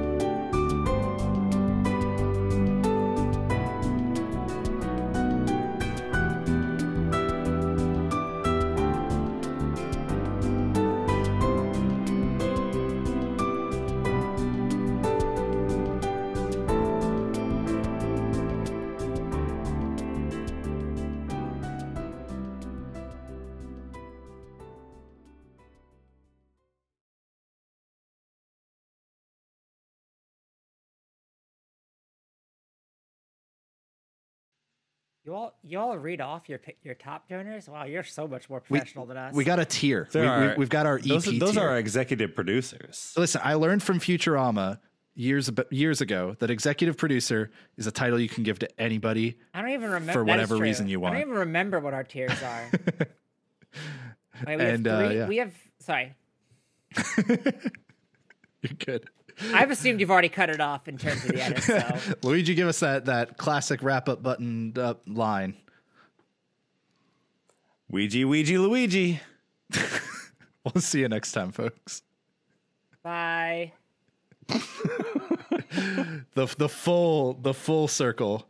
You all, you all read off your your top donors. Wow, you're so much more professional than us. We got a tier. We, are- we, have got our EP those, those tier. are our executive producers. Listen, I learned from Futurama years years ago that executive producer is a title you can give to anybody. I don't even remember for whatever reason you want. I don't even remember what our tiers are. Wait, we And, have uh, yeah. We have sorry. You're good. I've assumed you've already cut it off in terms of the edit. So Luigi, give us that that classic wrap up buttoned up line. Ouija, Ouija, Luigi. We'll see you next time, folks. bye. The the full the full circle